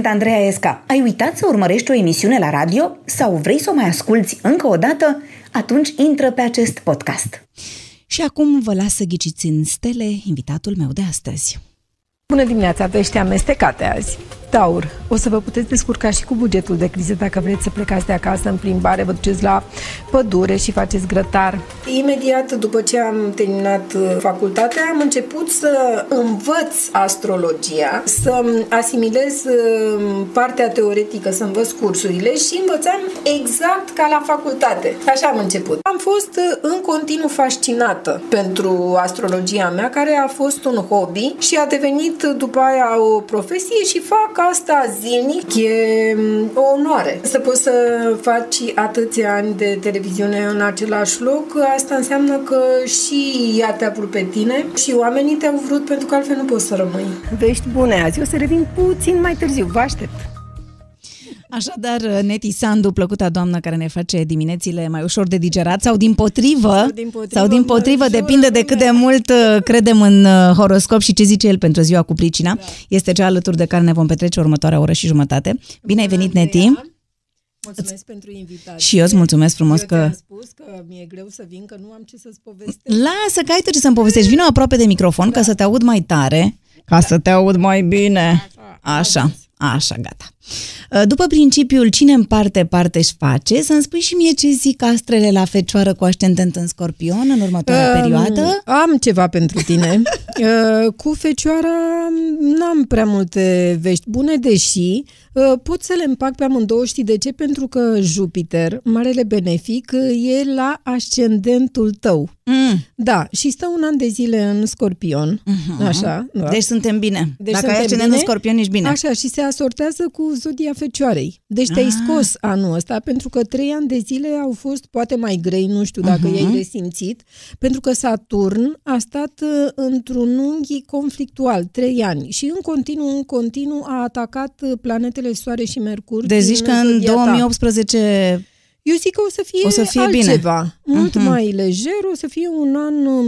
Sunt Andreea Esca. Ai uitat să urmărești o emisiune la radio sau vrei să o mai asculți încă o dată? Atunci intră pe acest podcast. Și acum vă las să ghiciți în stele invitatul meu de astăzi. Bună dimineața, vești amestecate azi. Taur, o să vă puteți descurca și cu bugetul de criză dacă vreți să plecați de acasă în plimbare, vă duceți la pădure și faceți grătar. Imediat după ce am terminat uh, facultatea, am început să învăț astrologia, să asimilez uh, partea teoretică, să învăț cursurile și învățam exact ca la facultate. Așa am început. Am fost uh, în continuu fascinată pentru astrologia mea, care a fost un hobby și a devenit după aia o profesie și fac asta zilnic e mm, o onoare. Să poți să faci atâția ani de televiziune în același loc, asta înseamnă că și ea te-a vrut pe tine și oamenii te-au vrut pentru că altfel nu poți să rămâi. Vești bune azi, o să revin puțin mai târziu, vă aștept. Așadar, Neti Sandu, plăcuta doamnă care ne face diminețile mai ușor de digerat sau din potrivă, sau din potrivă, sau din potrivă depinde de cât de mult uh, credem în uh, horoscop și ce zice el pentru ziua cu pricina. Da. Este cea alături de care ne vom petrece următoarea oră și jumătate. Bine ai venit, Neti! Mulțumesc pentru invitație. Și eu îți mulțumesc frumos eu că... Eu spus că mi-e greu să vin, că nu am ce să-ți povestesc. Lasă că ai tu ce să-mi povestești. Vino aproape de microfon da. ca să te aud mai tare, ca să te aud mai bine. Așa. Așa. Așa, gata. Uh, după principiul cine împarte, parte își face, să-mi spui și mie ce zic astrele la fecioară cu ascendent în scorpion în următoarea um, perioadă? Am ceva pentru tine. uh, cu fecioara n-am prea multe vești bune, deși uh, pot să le împac pe amândouă, știi de ce? Pentru că Jupiter, marele benefic, e la ascendentul tău. Mm. Da, și stă un an de zile în scorpion, uh-huh. așa. Da. Deci suntem bine. Deci Dacă ai ascendent în scorpion, ești bine. Așa, și se asortează cu zodia fecioarei. Deci te-ai ah. scos anul ăsta, pentru că trei ani de zile au fost poate mai grei, nu știu dacă uh-huh. i-ai resimțit, pentru că Saturn a stat uh, într-un unghi conflictual, trei ani, și în continuu, în continuu a atacat uh, planetele Soare și Mercur. Deci zici că în 2018 eu zic că o să fie, o să fie altceva, bine. mult uh-huh. mai lejer, o să fie un an um,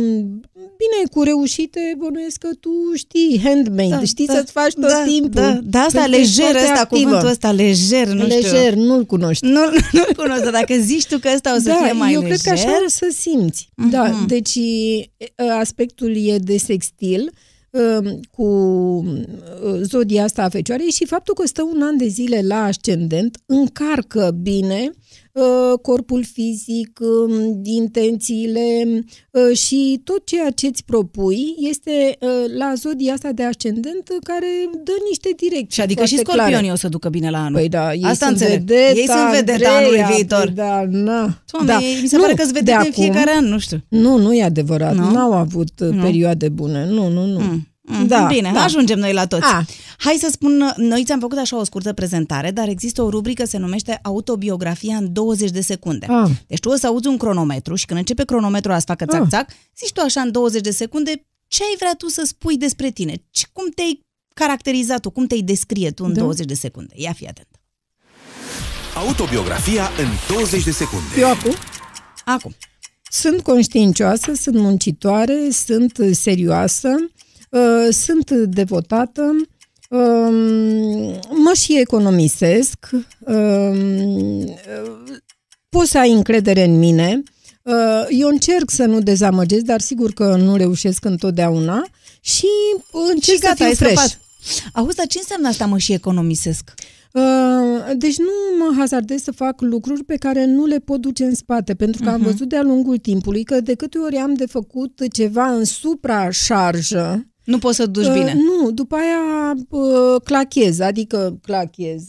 bine, cu reușite, bănuiesc că tu știi handmade, da, știi da, să-ți faci tot da, timpul. Da, da asta lejer, ăsta, cuvântul ăsta, lejer, nu lejer, știu. nu-l cunoști. Nu, nu-l cunosc, dar dacă zici tu că ăsta o să da, fie mai eu lejer... cred că așa o să simți. Uh-huh. Da, deci aspectul e de sextil, um, cu uh, zodia asta a Fecioarei și faptul că stă un an de zile la ascendent încarcă bine Uh, corpul fizic, um, intențiile uh, și tot ceea ce îți propui este uh, la zodia asta de ascendent care dă niște direcții. Și adică și scorpionii clare. o să ducă bine la anul. Păi da, ei Asta sunt înțeleg. vedeta, ei sunt vedeta anul viitor. Păi da, na. Doamne, da. mi se nu, pare că sunt vedete în fiecare an, nu știu. Nu, nu e adevărat. Nu? N-au avut nu? perioade bune. Nu, nu, nu. Mm. Mm, da, bine, da. ajungem noi la toți. A. Hai să spun, noi ți-am făcut așa o scurtă prezentare, dar există o rubrică se numește Autobiografia în 20 de secunde. A. Deci tu o să auzi un cronometru și când începe cronometrul asta facă țac-țac, zici tu așa în 20 de secunde ce ai vrea tu să spui despre tine, cum te-ai caracterizat tu, cum te-ai descrie tu în da. 20 de secunde. Ia fi atent. Autobiografia în 20 de secunde. Eu acum? Acum. Sunt conștiincioasă, sunt muncitoare, sunt serioasă, Uh, sunt devotată, um, mă și economisesc, um, poți să ai încredere în mine, uh, eu încerc să nu dezamăgesc, dar sigur că nu reușesc întotdeauna și încerc și gata, să fiu fresh. Auzi, dar ce înseamnă asta mă și economisesc? Uh, deci nu mă hazardez să fac lucruri pe care nu le pot duce în spate, pentru că uh-huh. am mhm. văzut de-a lungul timpului că de câte ori am de făcut ceva în supra-șarjă, nu poți să duci uh, bine. Nu, după aia uh, clachez, adică clachez.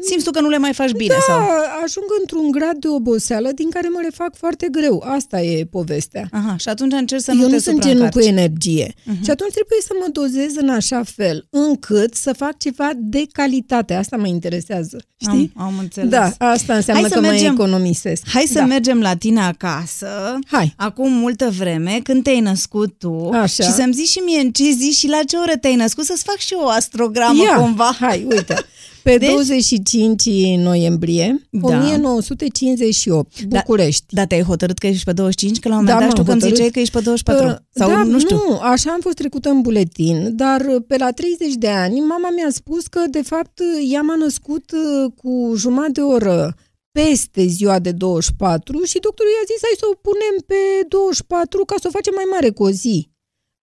Simți tu că nu le mai faci bine? Da, sau? ajung într-un grad de oboseală din care mă le fac foarte greu. Asta e povestea. Aha, și atunci încerci să Eu nu te nu sunt genul cu energie. Uh-huh. Și atunci trebuie să mă dozez în așa fel încât să fac ceva de calitate. Asta mă interesează. Știi? Am, am înțeles. Da, asta înseamnă Hai că mergem, mă economisesc. Hai să da. mergem la tine acasă. Hai. Acum multă vreme, când te-ai născut tu. Așa. Și să-mi zici și mie în ce zi și la ce oră te-ai născut, să-ți fac și eu o astrogramă Ia, cumva. hai, uite. Pe deci... 25 noiembrie da. 1958, București. Da, da te-ai hotărât că ești pe 25? Că la un moment da, dat știu că îmi ziceai că ești pe 24. Uh, Sau da, nu știu. Nu, așa am fost trecută în buletin, dar pe la 30 de ani mama mi-a spus că de fapt ea m-a născut uh, cu jumătate de oră peste ziua de 24 și doctorul i-a zis hai să o punem pe 24 ca să o facem mai mare cu o zi.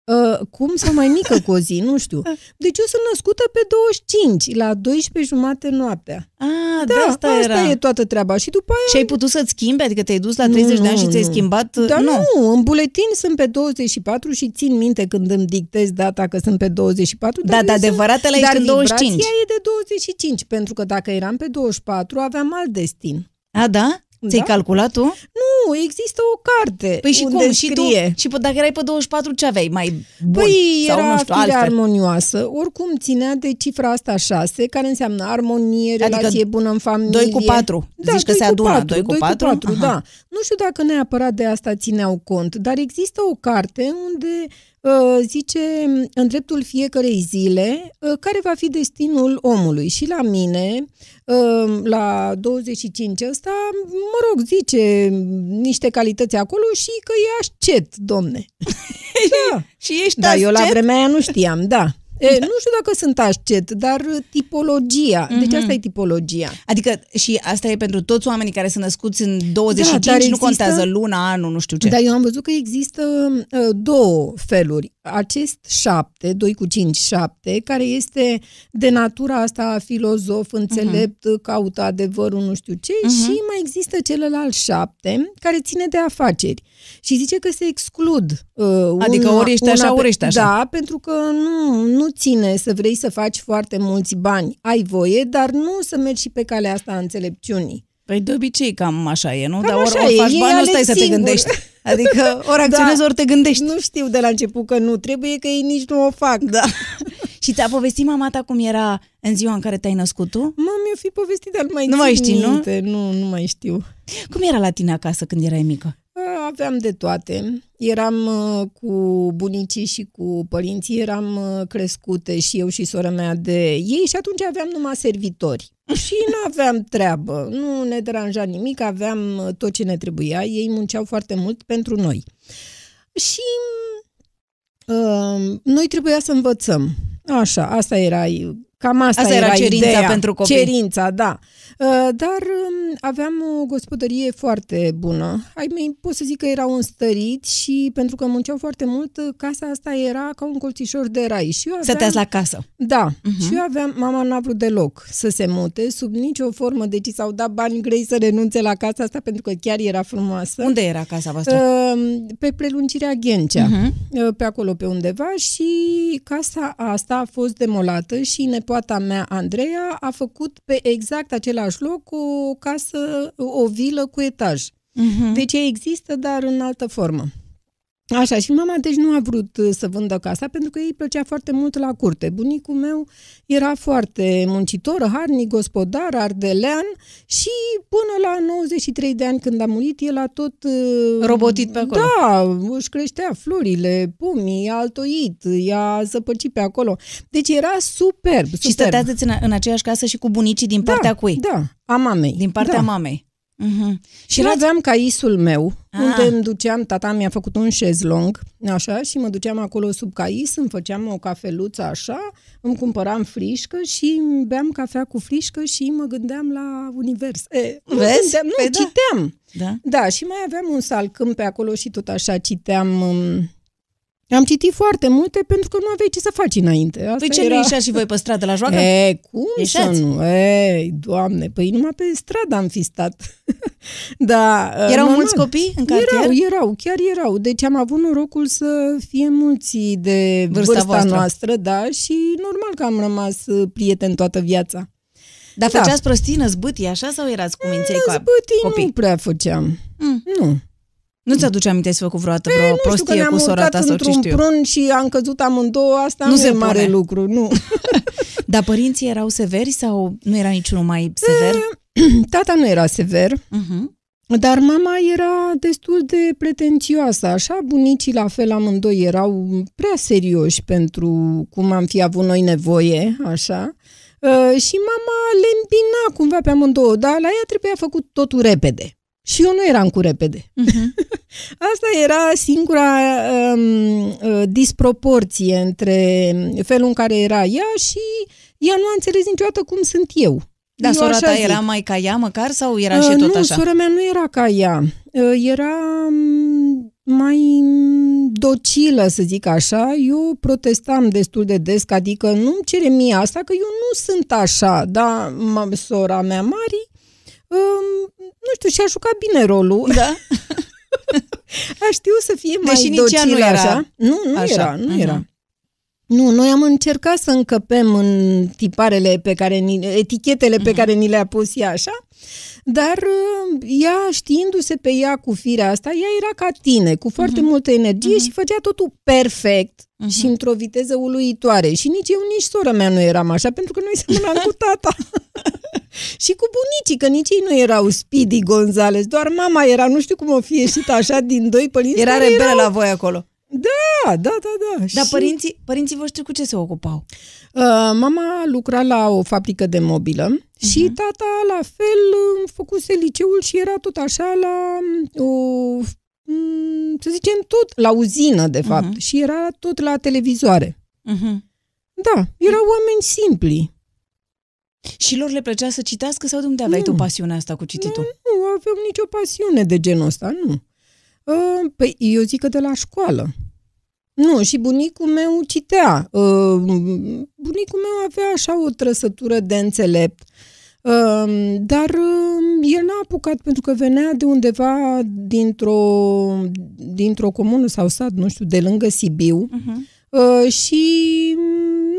Uh, cum sau mai mică cu o zi, nu știu. Deci eu sunt născută pe 25, la 12 jumate noaptea. Ah, da, asta, asta era. e toată treaba. Și după aia... Și ai putut să-ți schimbi? Adică te-ai dus la 30 nu, de ani și ți-ai schimbat? Da, nu. nu. În buletin sunt pe 24 și țin minte când îmi dictez data că sunt pe 24. Da, dar adevăratele ești în 25. Dar e de 25, pentru că dacă eram pe 24, aveam alt destin. A, da? Ți-ai da? calculat tu? Nu, există o carte Păi și unde cum? Scrie. Și tu? Și dacă erai pe 24, ce aveai? Mai bun? Păi sau, era nu știu, fire altfel? armonioasă. Oricum ținea de cifra asta 6, care înseamnă armonie, adică relație bună în familie. 2 cu 4. Da, Zici că se adună 4, 2 cu 2 4? Cu 4 da. Nu știu dacă neapărat de asta țineau cont, dar există o carte unde uh, zice în dreptul fiecarei zile uh, care va fi destinul omului. Și la mine, uh, la 25 ăsta, mă rog, zice niște calități acolo și că e ascet, domne. da. și ești Da, eu la ascet? vremea aia nu știam, da. E, nu știu dacă sunt ascet, dar tipologia. Deci Mhm. asta e tipologia. Adică și asta e pentru toți oamenii care sunt născuți în 25, Da, dar nu există- contează luna, anul, nu știu ce. Dar eu am văzut că există uh, două feluri. Acest șapte, 2 cu 5, 7, care este de natura asta filozof, înțelept, uh-huh. caută adevărul, nu știu ce, Mhm. uh-huh. și mai există celălalt șapte, care ține de afaceri. Și zice că se exclud. Uh, Adică una, ori ești așa, una pe- ori ești așa. Da, pentru că nu, nu ține să vrei să faci foarte mulți bani. Ai voie, dar nu să mergi și pe calea asta a înțelepciunii. Păi de obicei cam așa e, nu? Cam Dar ori, așa ori e, faci ei bani, nu aleg stai să te singur. gândești. Adică ori acționezi, Da. ori te gândești. Nu știu de la început că nu trebuie, că ei nici nu o fac. Da. și ți-a povestit mama ta cum era în ziua în care te-ai născut tu? Mă, mi-a fi povestit, dar nu mai Nu mai țin știi, nu? minte. nu? Nu, mai știu. Cum era la tine acasă când erai mică? A, Aveam de toate. Eram uh, cu bunicii și cu părinții, eram uh, crescute și eu și sora mea de ei și atunci aveam numai servitori. Și nu aveam treabă, nu ne deranja nimic, aveam uh, tot ce ne trebuia, ei munceau foarte mult pentru noi. Și uh, noi trebuia să învățăm. Așa, asta era, cam asta, Asta era cerința ideea. pentru copii. Cerința, da. Uh, Dar um, aveam o gospodărie foarte bună. Ai mei pot să zic că erau înstăriți și pentru că munceau foarte mult, uh, casa asta era ca un colțișor de rai. Și eu aveam... Stăteați la casă. Da, uh-huh. și eu aveam, mama n-a vrut deloc să se mute, sub nicio formă, deci s-au dat bani grei să renunțe la casa asta pentru că chiar era frumoasă. Unde era casa voastră? Uh, Pe prelungirea Ghencea, Mhm. uh, pe acolo pe undeva și casa asta a fost demolată și nepoata mea, Andreea, a făcut pe exact același loc o casă, o vilă cu etaj. Mhm. Deci ea există, dar în altă formă. Așa, și mama deci nu a vrut uh, să vândă casa pentru că ei plăcea foarte mult la curte. Bunicul meu era foarte muncitor, harnic, gospodar, ardelean și până la 93 de ani când a murit, el a tot... uh, Robotit pe acolo. Da, își creștea florile, pomii, a altoit, i-a zăpăcit pe acolo. Deci era superb, superb. Și stăteați în, în aceeași casă și cu bunicii din partea da, cui? Da, a mamei. Din partea da. mamei. Mhm. Și eu aveam caisul meu, Ah. unde îmi duceam, tata mi-a făcut un șezlong, așa, și mă duceam acolo sub cais, îmi făceam o cafeluță așa, îmi cumpăram frișcă și îmi beam cafea cu frișcă și mă gândeam la univers. E, nu Vezi? Gândeam, nu, Păi da. citeam. Da? Da, și mai aveam un salcâm pe acolo și tot așa citeam... um, Am citit foarte multe pentru că nu aveai ce să faci înainte. Asta Păi ce era... nu ieșeați și voi pe stradă la joacă? E, cum Ieșeați? să nu? Ei, doamne, păi numai pe stradă am fi stat. da, Erau normal. mulți copii în cartier? Erau, erau, chiar erau. Deci am avut norocul să fie mulți de Vârsta vârsta, voastră. noastră, da, și normal că am rămas uh, prieten toată viața. Dar Da. făceați prostii, năzbâtii, așa sau erați cu minței cu Zbătii copii? nu prea făceam. Mm. Nu. Nu ți-aduce aminte să făcut vreodată vreo nu știu că prostie ne-am cu sora urcat ta sau ce într-un știu eu? prun și am căzut amândouă, asta Nu nu, se e mare pune. lucru, nu. Dar părinții erau severi sau nu era niciunul mai sever? Tata nu era sever, Mhm. Dar mama era destul de pretențioasă, așa, bunicii la fel amândoi erau prea serioși pentru cum am fi avut noi nevoie, așa. Uh, și mama le îmbina cumva pe amândouă, dar la ea trebuia făcut totul repede. Și eu nu eram cu repede. Uh-huh. Asta era singura um, uh, disproporție între felul în care era ea și ea nu a înțeles niciodată cum sunt eu. Da, eu sora ta zic. era mai ca ea măcar sau era uh, și tot nu, așa? Nu, sora mea nu era ca ea. Uh, era um, mai docilă, să zic așa. Eu protestam destul de des, adică nu-mi cere mie asta, că eu nu sunt așa, dar sora mea Mari um, nu știu, și-a jucat bine rolul. Da? a știut să fie mai Deși docilă nu era așa. Nu, nu așa. era, nu uh-huh. era. Nu, noi am încercat să încăpem în tiparele pe care ni, etichetele uh-huh. pe mhm. care ni le-a pus ea așa, dar uh, ea, știindu-se pe ea cu firea asta, ea era ca tine, cu foarte uh-huh. multă energie uh-huh. și făcea totul perfect uh-huh. și într-o viteză uluitoare. Și nici eu, nici sora mea nu eram așa, pentru că noi semănam cu tata. și cu bunicii, că nici ei nu erau Speedy Gonzales, doar mama era, nu știu cum o fi ieșit așa din doi părinți. Era rebele erau... la voi acolo. Da, da, da, da. Dar și... părinții, părinții voștri cu ce se ocupau? Uh, mama lucra la o fabrică de mobilă uh-huh. și tata la fel făcuse liceul și era tot așa la o mm, să zicem tot la uzină de fapt uh-huh. și era tot la televizoare. Uh-huh. Da, erau oameni simpli. Și lor le plăcea să citească sau de unde aveai nu. tu pasiunea asta cu cititul? Nu, nu aveam nicio pasiune de genul ăsta, nu. Uh, păi eu zic că de la școală. Nu, și bunicul meu citea. Uh, bunicul meu avea așa o trăsătură de înțelept, uh, dar uh, el n-a apucat pentru că venea de undeva dintr-o, dintr-o comună sau sat, nu știu, de lângă Sibiu. Uh-huh. Uh, și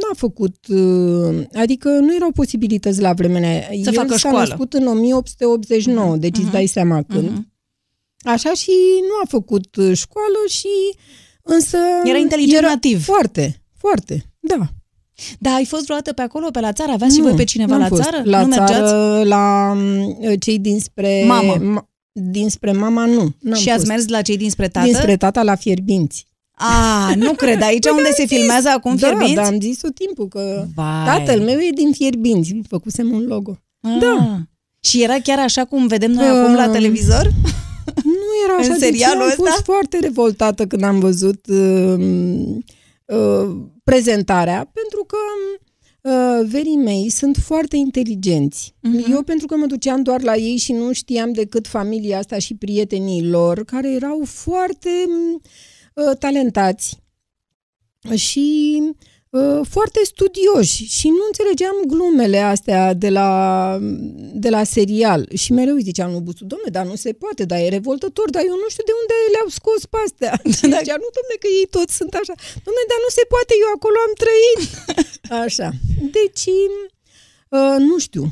n-a făcut, uh, adică nu erau posibilități la vremea Să El facă s-a școală. născut în 1889, uh-huh. deci uh-huh. îți dai seama când. Uh-huh. Așa și nu a făcut uh, școală și însă... Era inteligent era nativ. Foarte, foarte, da. Da, ai fost vreodată pe acolo, pe la țară? Aveați nu, și voi pe cineva la fost. țară? La nu țară, mergeați? la mm, cei dinspre... Mama. Dinspre mama, nu. Și ați mers la cei dinspre tată? Dinspre tata la Fierbinți. A, nu cred. Aici păi unde se filmează acum da, Fierbinți? Da, am zis tot timpul că Vai. tatăl meu e din Fierbinți. Făcusem un logo. A. Da. Și era chiar așa cum vedem noi uh, acum la televizor? Nu era așa. În serialul deci ăsta? am fost foarte revoltată când am văzut uh, uh, prezentarea, pentru că uh, verii mei sunt foarte inteligenți. Uh-huh. Eu, pentru că mă duceam doar la ei și nu știam decât familia asta și prietenii lor, care erau foarte uh, talentați și uh, foarte studioși și nu înțelegeam glumele astea de la, de la serial. Și mereu ziceam lui Busu, domne, dar nu se poate, dar e revoltător, dar eu nu știu de unde le-au scos pe astea. Și da. zicea, nu, domne, că ei toți sunt așa. Domne, dar nu se poate, eu acolo am trăit. Așa. Deci, uh, nu știu,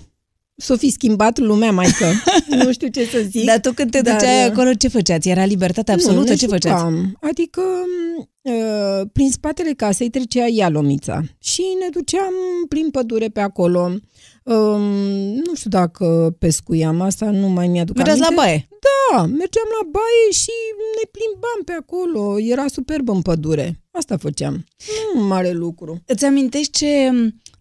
s-o fi schimbat lumea, maică. nu știu ce să zic. Dar tu când te dar... duceai acolo, ce făceați? Era libertate absolută? Nu, ce făceați? Adică uh, prin spatele casei trecea Ialomița și ne duceam prin pădure pe acolo. Um, nu știu dacă pescuiam, asta nu mai mi-aduc Mergeați la baie? Da, mergeam la baie și ne plimbam pe acolo. Era superb în pădure. Asta făceam. Nu mare lucru. Îți amintești ce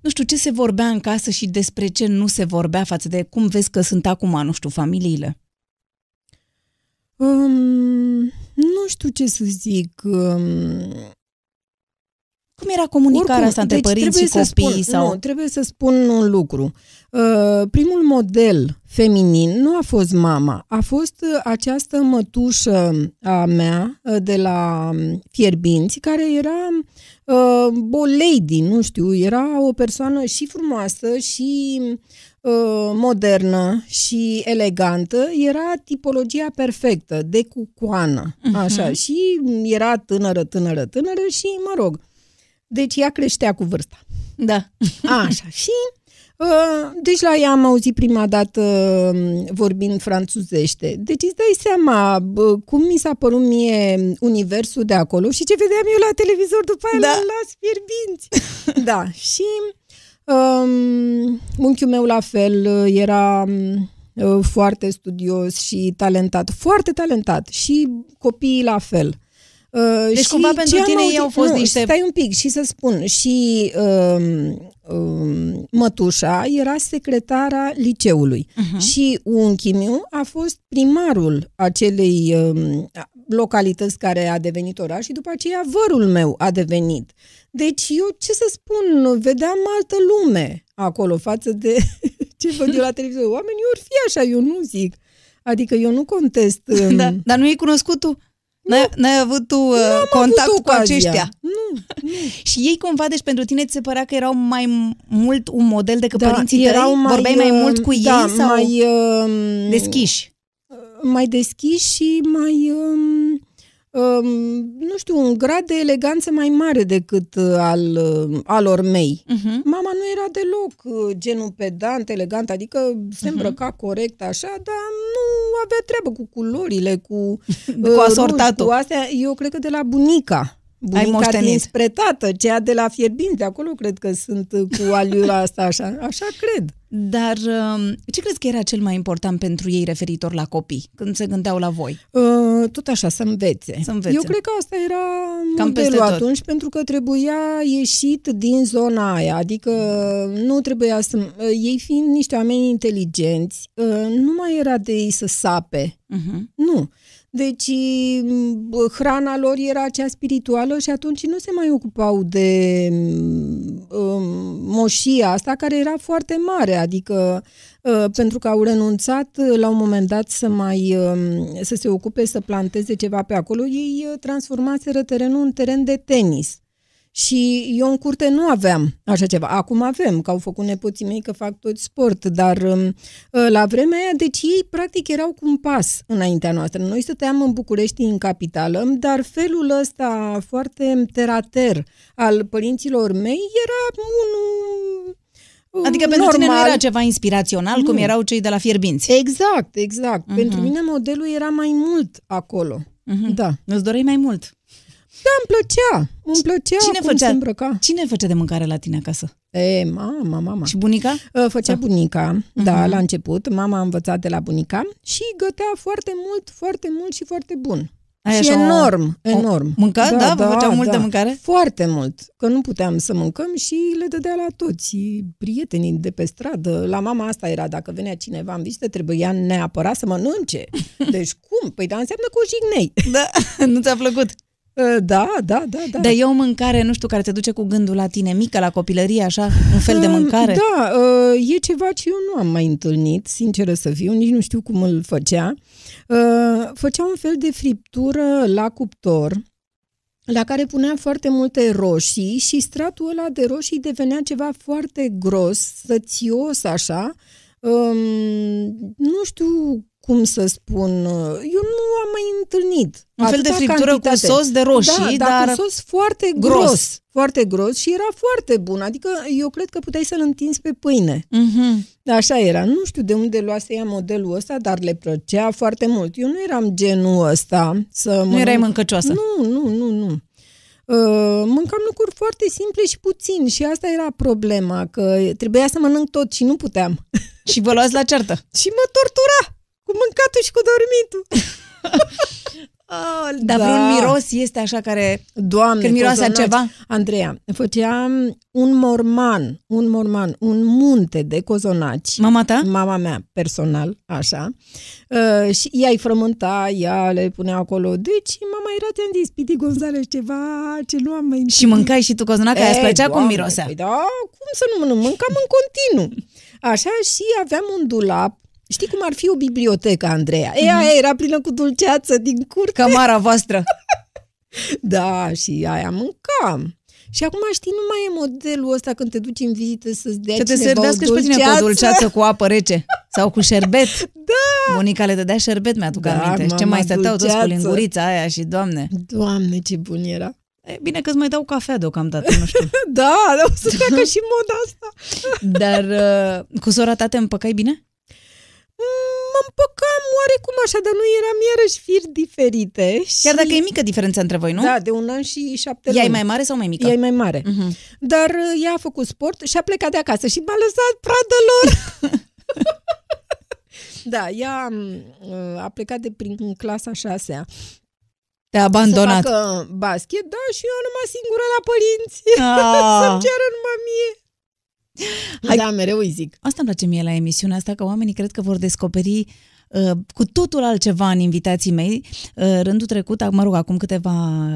nu știu, ce se vorbea în casă și despre ce nu se vorbea față de cum vezi că sunt acum, nu știu, familiile? Um, nu știu ce să zic. Um, cum era comunicarea Oricum, asta între deci părinți și copii? Spun, sau... Nu, trebuie să spun un lucru. Uh, primul model feminin nu a fost mama, a fost uh, această mătușă a mea uh, de la um, Fierbinți, care era uh, o lady, nu știu, era o persoană și frumoasă și uh, modernă și elegantă, era tipologia perfectă, de cucoană, uh-huh. așa, și era tânără, tânără, tânără și, mă rog, deci ea creștea cu vârsta. Da. Așa, și Uh, deci la ea am auzit prima dată um, vorbind franțuzește. Deci îți dai seama cum mi s-a părut mie universul de acolo și ce vedeam eu la televizor după aia da. la las fierbinți. da, și um, unchiul meu la fel era um, foarte studios și talentat, foarte talentat și copiii la fel. Uh, deci și cumva pentru tine ei au fost nu, niște... stai un pic și să spun, și uh, uh, mătușa era secretara liceului uh-huh. și unchiul meu a fost primarul acelei uh, localități care a devenit oraș și după aceea vărul meu a devenit. Deci eu, ce să spun, vedeam altă lume acolo față de ce văd eu la televizor. Oamenii ori fi așa, eu nu zic. Adică eu nu contest. Da, dar nu e cunoscut tu? N-ai, n-ai avut tu uh, contact avut cu aceștia? Nu, nu. și ei cumva, deci pentru tine ți se părea că erau mai mult un model decât da, părinții erau tăi? Mai, Vorbeai mai mult cu da, ei sau mai, uh, deschiși? Mai deschiși și mai... Uh, uh, nu știu, un grad de eleganță mai mare decât uh, al, uh, alor mei. Uh-huh. Mama nu era deloc uh, genul pedant, elegant, adică se uh-huh. îmbrăca corect așa, dar nu avea treabă cu culorile, cu, cu asortatul. Ruși, cu astea. Eu cred că de la bunica. Bunica din spre tată, cea de la Fierbinte, acolo cred că sunt cu aliura asta așa, așa cred. Dar um, ce crezi că era cel mai important pentru ei referitor la copii, când se gândeau la voi? Uh, tot așa, să învețe. Să învețe. Eu cred că asta era Cam modelul peste atunci, tot. pentru că trebuia ieșit din zona aia, adică nu trebuia să... Uh, ei fiind niște oameni inteligenți, uh, nu mai era de ei să sape. Uh-huh. Nu. Deci hrana lor era cea spirituală și atunci nu se mai ocupau de um, moșia asta care era foarte mare, adică uh, pentru că au renunțat uh, la un moment dat să mai uh, să se ocupe să planteze ceva pe acolo, ei uh, transformaseră terenul în teren de tenis. Și eu în curte nu aveam așa ceva. Acum avem, că au făcut nepoții mei că fac tot sport, dar um, uh, la vremea aia, deci ei practic erau cu un pas înaintea noastră. Noi stăteam în București, în capitală, dar felul ăsta foarte terater al părinților mei era unul Adică pentru normal. tine nu era ceva inspirațional, nu. cum erau cei de la Fierbinți. Exact, exact. Uh-huh. Pentru mine modelul era mai mult acolo. Uh-huh. Da. Îți doreai mai mult. Da, îmi plăcea. Îmi plăcea cine cum făcea, se îmbrăca. Cine făcea de mâncare la tine acasă? E, mama, mama. Și bunica? Făcea bunica, uh-huh. da, la început. Mama a învățat de la bunica și gătea foarte mult, foarte mult și foarte bun. Aia și enorm, o, enorm. Mânca? Da, da, vă făcea da, multă da. mâncare? Foarte mult, că nu puteam să mâncăm și le dădea la toți prietenii de pe stradă. La mama asta era, dacă venea cineva în vizită, trebuia neapărat să mănânce. Deci cum? Păi da, înseamnă că o jignei. Da, nu ți-a plăcut? Da, da, da, da. Dar e o mâncare, nu știu, care te duce cu gândul la tine, mică, la copilărie, așa, un fel de mâncare? Da, e ceva ce eu nu am mai întâlnit, sinceră să fiu, nici nu știu cum îl făcea. Făcea un fel de friptură la cuptor, la care punea foarte multe roșii și stratul ăla de roșii devenea ceva foarte gros, sățios așa. Nu știu cum să spun, eu nu am mai întâlnit. Un fel de friptură cantitate. cu sos de roșii, da, dar, dar cu sos foarte gros. gros. Foarte gros și era foarte bun. Adică eu cred că puteai să-l întinzi pe pâine. Uh-huh. Așa era. Nu știu de unde luase ea modelul ăsta, dar le plăcea foarte mult. Eu nu eram genul ăsta să Nu mănânc... erai mâncăcioasă? Nu, nu, nu, nu. Uh, mâncam lucruri foarte simple și puțin și asta era problema, că trebuia să mănânc tot și nu puteam. Și vă luați la ceartă? și mă tortura cu mâncatul și cu dormitul. Oh, Dar da. vreun miros este așa care... Doamne, când miroase cozonaci. ceva? Andreea, făceam un morman, un morman, un munte de cozonaci. Mama ta? Mama mea, personal, așa. Uh, și ea îi frământa, ea le punea acolo. Deci, mama era, ți-am zis, Piti Gonzales, ceva ce nu am mai Și mâncai și tu cozonac, aia îți plăcea cum mirosea? Păi da, cum să nu mănânc? Mâncam în continuu. Așa și aveam un dulap Știi cum ar fi o bibliotecă, Andreea? Ea mm-hmm. era plină cu dulceață din curte. Cămara voastră. da, și aia mâncam. Și acum știi, nu mai e modelul ăsta când te duci în vizită să-ți dea Să te cineva servească o și pe tine cu o dulceață. dulceață cu apă rece. Sau cu șerbet. Da! Bunica le dădea șerbet, mi-aduc Da, aminte. Și ce mama, mai stăteau toți cu dulceață. lingurița aia și, doamne. Doamne, ce bun era! E, bine că îți mai dau cafea deocamdată, nu știu. Da, o să treacă și moda asta. Dar uh, cu sora ta te împăcai bine? Mm, Mă împăcam oarecum așa, dar nu eram iarăși firi diferite. Și... Chiar dacă e mică diferența între voi, nu? Da, de un an și șapte Ea e luni. mai mare sau mai mică? Ea e mai mare. Mhm. Dar uh, ea a făcut sport și a plecat de acasă și m-a lăsat pradă lor. da, ea uh, a plecat de prin clasa șasea Te-a abandonat. Să facă basket, da, și eu am rămas singură la părinți. Ah. Să-mi ceară numai mie. Hai. Da, mereu îi zic. Asta îmi place mie la emisiunea asta, că oamenii cred că vor descoperi uh, cu totul altceva în invitații mei. Uh, rândul trecut, mă rog, acum câteva,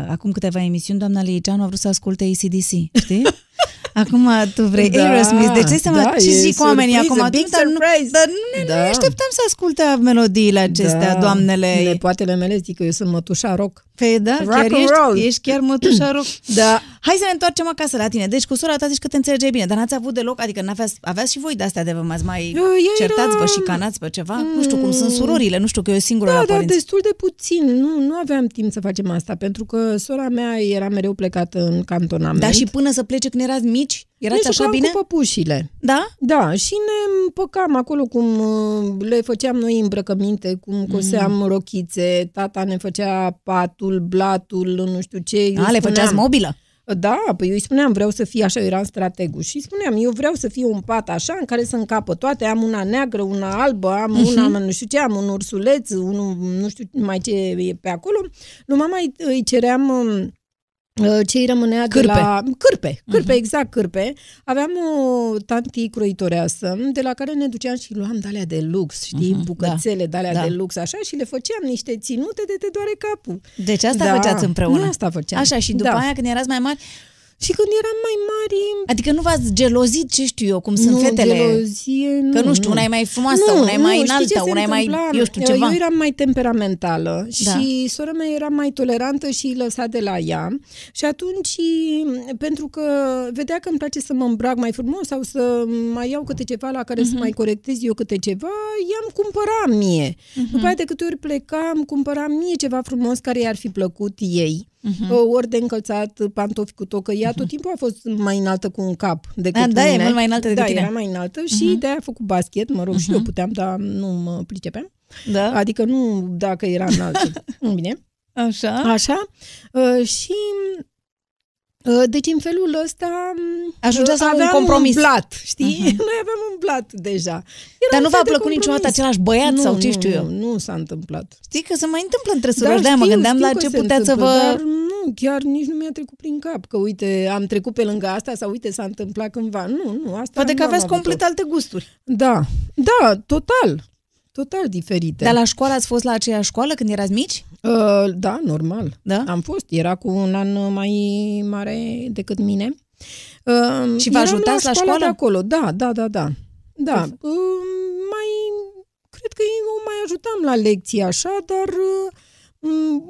acum câteva emisiuni, doamna Liceanu a vrut să asculte ACDC, știi? Acum tu vrei da, Aerosmith. Deci ce seama da, ce zic oamenii acum? Big dar, nu, dar nu ne, da. ne așteptăm să asculte melodiile acestea, da. doamnele. Nepoatele mele zic că eu sunt mătușa rock. Păi da, rock chiar ești, roll. ești chiar mătușa rock. da. Hai să ne întoarcem acasă la tine. Deci cu sora ta zici că te înțelege bine, dar n-ați avut deloc, adică n-aveați, aveați și voi de-astea de vă m-ați mai eu, certați, era... vă canați pe ceva? Mm. Nu știu cum sunt surorile, nu știu că eu singură da, la părinți. Da, destul de puțin. Nu, nu aveam timp să facem asta, pentru că sora mea era mereu plecată în cantonament. Da, și până să plece când erați mici? Erați așa bine? cu păpușile. Da? Da, și ne împăcam acolo cum uh, le făceam noi îmbrăcăminte, cum mm. coseam mm. rochițe, tata ne făcea patul, blatul, nu știu ce. A, spuneam, le făceați mobilă? Da, păi eu îi spuneam, vreau să fie așa, eu eram strategul și spuneam, eu vreau să fie un pat așa în care să încapă toate, am una neagră, una albă, am uh-huh. una, nu știu ce, am un ursuleț, unul, nu știu mai ce e pe acolo. Numai mai îi ceream um, Uh, ce îi rămânea cârpe. de la... Cârpe. Cârpe, uh-huh. exact, cârpe. Aveam o tanti croitoreasă de la care ne duceam și luam de de lux, știi, uh-huh. bucățele da. de da. de lux, așa, și le făceam niște ținute de te doare capul. Deci asta da. făceați împreună? Nu asta făceam. Așa, și după da. aia, când erați mai mari, și când eram mai mari... Adică nu v-ați gelozit, ce știu eu, cum sunt nu, fetele? gelozie, nu. Că nu știu, una e mai frumoasă, nu, una e mai înaltă, una e mai, eu știu, ceva. Eu eram mai temperamentală da. și sora mea era mai tolerantă și lăsa de la ea. Și atunci, pentru că vedea că îmi place să mă îmbrac mai frumos sau să mai iau câte ceva la care uh-huh. să mhm. mai corectez eu câte ceva, i-am cumpărat mie. Uh-huh. După aia de câte ori plecam, cumpăram mie ceva frumos care i-ar fi plăcut ei uh-huh. ori de încălțat pantofi cu tocă. Ea uh-huh. tot timpul a fost mai înaltă cu un cap decât a, da, mine. Da, e mult mai înaltă decât da, tine. era mai înaltă uh-huh. și de-aia a făcut basket, mă rog, uh-huh. și eu puteam, dar nu mă pricepeam. Da? Adică nu dacă era înaltă. Bine. Așa? Așa. Uh, și Uh, deci în felul ăsta Ajungea să aveam un compromis. un blat, știi? Uh-huh. Noi aveam un blat deja. Era Dar nu v-a plăcut niciodată același băiat nu, sau ce nu, știu eu? Nu, nu s-a întâmplat. Știi că se mai întâmplă între surori, da, de mă gândeam la ce puteți să vă... Dar nu, chiar nici nu mi-a trecut prin cap că uite, am trecut pe lângă asta sau uite s-a întâmplat cândva. Nu, nu, asta Poate că aveți complet alte gusturi. Da, da, total. Total diferite. Dar la școală ați fost la aceeași școală când erați mici? Uh, da, normal. Da? Am fost. Era cu un an mai mare decât mine. Uh, și vă ajutați la, la școală? De acolo. Da, da, da, da. Da. Uh, mai, cred că eu mai ajutam la lecții așa, dar uh,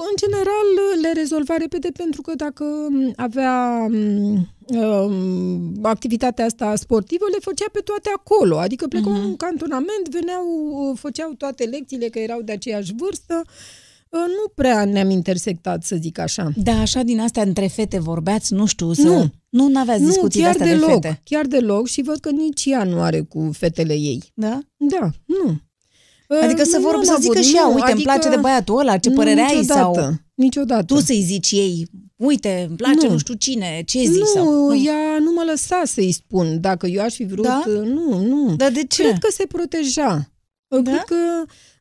în general le rezolva repede pentru că dacă avea uh, activitatea asta sportivă, le făcea pe toate acolo. Adică plecau uh-huh. în cantonament, veneau, făceau toate lecțiile că erau de aceeași vârstă. Uh, nu prea ne-am intersectat, să zic așa. Da, așa din astea între fete vorbeați, nu știu, să... Nu, nu aveați discuții chiar astea deloc, de fete. chiar deloc și văd că nici ea nu are cu fetele ei. Da? Da, nu. Adică să vor să zică și ea, uite, adică... îmi place de băiatul ăla, ce părere ai sau... Niciodată. Tu să-i zici ei, uite, îmi place nu, nu știu cine, ce zici? Nu, sau, nu, ea nu mă lăsa să-i spun. Dacă eu aș fi vrut, da? nu, nu. Dar de ce? Cred că se proteja. Da? Cred că,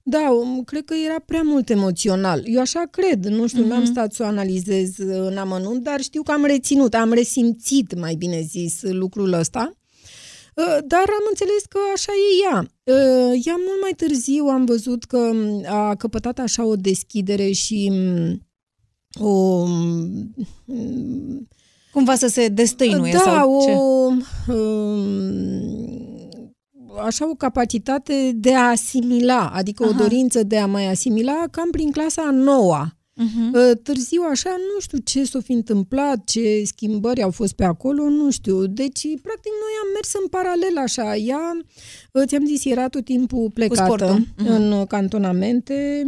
da, cred că era prea mult emoțional. Eu așa cred, nu știu, uh-huh. n-am stat să o analizez în amănunt, dar știu că am reținut, am resimțit, mai bine zis, lucrul ăsta. Uh, dar am înțeles că așa e ea. Uh, ea mult mai târziu am văzut că a căpătat așa o deschidere și mm, o... Mm, Cumva să se destăinuie da, sau ce? o... Um, așa o capacitate de a asimila, adică Aha. o dorință de a mai asimila cam prin clasa a noua. Uh-huh. Târziu, așa, nu știu ce s-a fi întâmplat, ce schimbări au fost pe acolo, nu știu. Deci, practic, noi am mers în paralel așa. Ea, ți-am zis, era tot timpul plecată uh-huh. în cantonamente,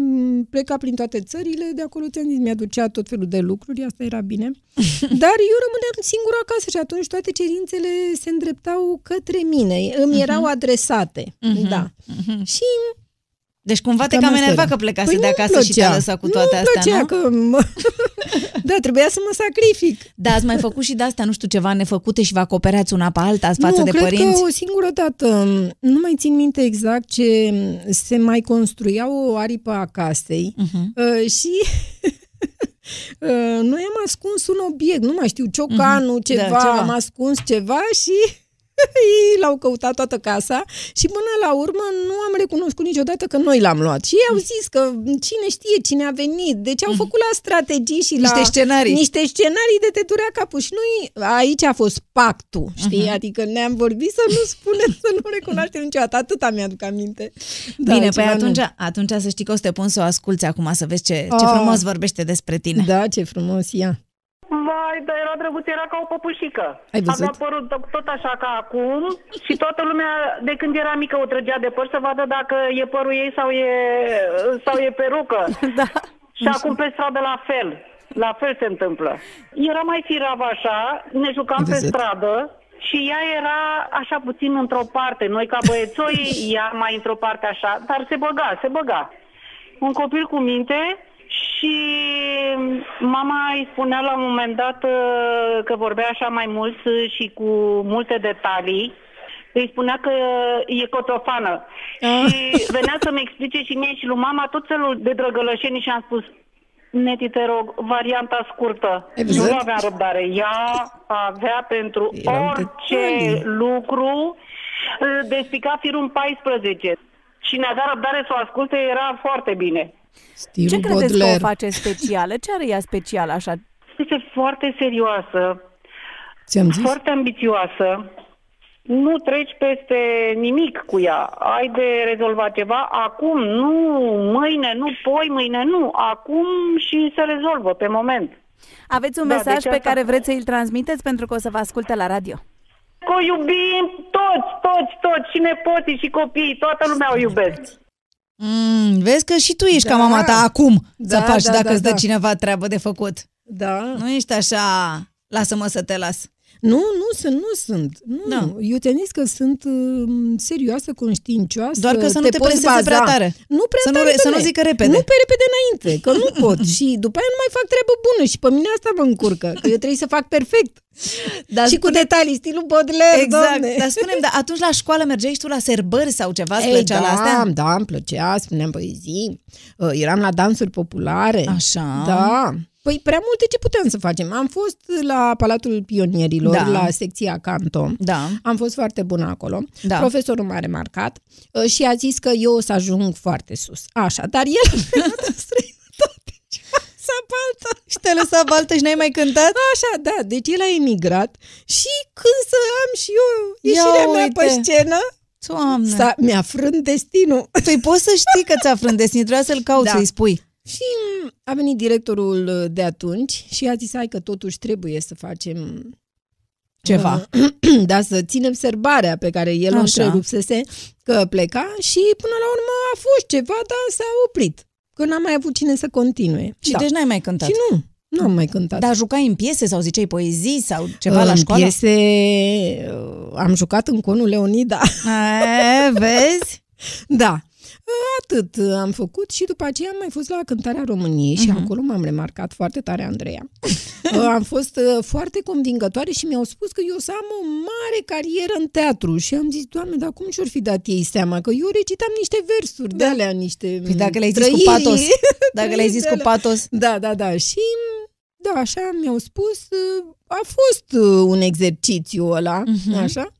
pleca prin toate țările, de acolo ți-am zis, mi-aducea tot felul de lucruri, asta era bine. Dar eu rămâneam singură acasă și atunci toate cerințele se îndreptau către mine, îmi uh-huh. erau adresate. Uh-huh. Da. Uh-huh. Și deci cumva te cam enerva că plecase păi de acasă plăcea. și te-a lăsat cu toate nu astea, plăcea nu? că mă... da, trebuia să mă sacrific. Da, ați mai făcut și de astea, nu știu, ceva nefăcute și vă acoperați una pe alta față nu, de cred părinți? că o singură dată, nu mai țin minte exact ce se mai construia o aripă a casei uh-huh. uh, și Uh, noi am ascuns un obiect, nu mai știu, ciocanul, uh-huh. ceva, da, ceva, am ascuns ceva și ei l-au căutat toată casa și până la urmă nu am recunoscut niciodată că noi l-am luat. Și ei au zis că cine știe cine a venit. Deci au mhm. făcut la strategii și niște la... scenarii. Niște scenarii de te durea capul. Și noi, aici a fost pactul, știi? Uh-huh. Adică ne-am vorbit să nu spunem, să nu recunoaștem niciodată. Atâta mi-aduc aminte. Da, Bine, păi atunci, nu. atunci să știi că o să te pun să o asculți acum, să vezi ce, ce oh. frumos vorbește despre tine. Da, ce frumos, ia. Vai, dar era drăguț, era ca o păpușică. Ai văzut? Avea părul tot așa ca acum și toată lumea, de când era mică, o trăgea de păr să vadă dacă e părul ei sau e, sau e perucă. da. Și acum pe stradă la fel. La fel se întâmplă. Era mai firav așa, ne jucam pe stradă și ea era așa puțin într-o parte. Noi ca băiețoi, ea mai într-o parte așa, dar se băga, se băga. Un copil cu minte și mama îi spunea la un moment dat uh, că vorbea așa mai mult și cu multe detalii. Îi spunea că e cotofană. Ah. Și venea să-mi explice și mie și lui mama tot felul de drăgălășeni și am spus Neti, te rog, varianta scurtă. Exact. Nu avea răbdare. Ea avea pentru Eram orice lucru uh, despica firul 14. Și ne avea răbdare să o asculte, era foarte bine. Stilul Ce credeți Baudelaire. că o face specială? Ce are ea special așa? Este foarte serioasă, Ți-am zis? foarte ambițioasă. Nu treci peste nimic cu ea. Ai de rezolvat ceva acum, nu mâine, nu poi mâine, nu. Acum și se rezolvă pe moment. Aveți un da, mesaj deci pe asta... care vreți să îl transmiteți pentru că o să vă asculte la radio? Că o iubim toți, toți, toți, și nepoții și copiii, toată lumea o iubesc. Mm, vezi că și tu ești da. ca mama ta acum da, să faci da, dacă da, îți dă da. cineva treabă de făcut. Da. Nu ești așa, lasă-mă să te las. Nu, nu sunt, nu sunt. Nu. Da. Eu te că sunt uh, serioasă, conștiincioasă. Doar că să nu te, te preseze prea tare. Nu prea să tare. Nu, să nu zică repede. Nu pe repede înainte, că nu pot. și după aia nu mai fac treabă bună și pe mine asta mă încurcă, că eu trebuie să fac perfect. Dar și spune... cu detalii, stilul Baudelaire, Exact. Doamne. Dar spunem, dar atunci la școală mergeai și tu la serbări sau ceva? Îți plăcea da, la astea? Da, îmi plăcea, spuneam poezii. Uh, eram la dansuri populare. Așa. Da. Păi prea multe ce puteam să facem. Am fost la Palatul Pionierilor, da. la secția Canto. Da. Am fost foarte bună acolo. Da. Profesorul m-a remarcat uh, și a zis că eu o să ajung foarte sus. Așa, dar el a străinătate lăsat baltă. Și te-a lăsat baltă și n-ai mai cântat? Așa, da. Deci el a emigrat și când să am și eu ieșirea mea pe scenă, Doamne. S-a, mi-a frânt destinul. Păi poți să știi că ți-a frânt destinul, trebuia să-l cauți, da. să-i spui. Și a venit directorul uh, de atunci și a zis, hai că totuși trebuie să facem ceva. Uh, da, să ținem serbarea pe care el o întrerupsese că pleca și până la urmă a fost ceva, dar s-a oprit. Că n-am mai avut cine să continue. Și da. deci n-ai mai cântat? Și nu, nu am mai cântat. Dar jucai în piese sau ziceai poezii sau ceva în la școală? În piese uh, am jucat în conul Leonida. A, vezi? Da. Atât am făcut și după aceea am mai fost la cântarea României și uh-huh. acolo m-am remarcat foarte tare, Andreea. am fost uh, foarte convingătoare și mi-au spus că eu să am o mare carieră în teatru și am zis, Doamne, dar cum și-or fi dat ei seama? Că eu recitam niște versuri da. de alea, niște Păi dacă le-ai zis cu patos. Dacă le-ai zis cu patos. Da, da, da. Și da, așa mi-au spus, uh, a fost uh, un exercițiu ăla, uh-huh. așa,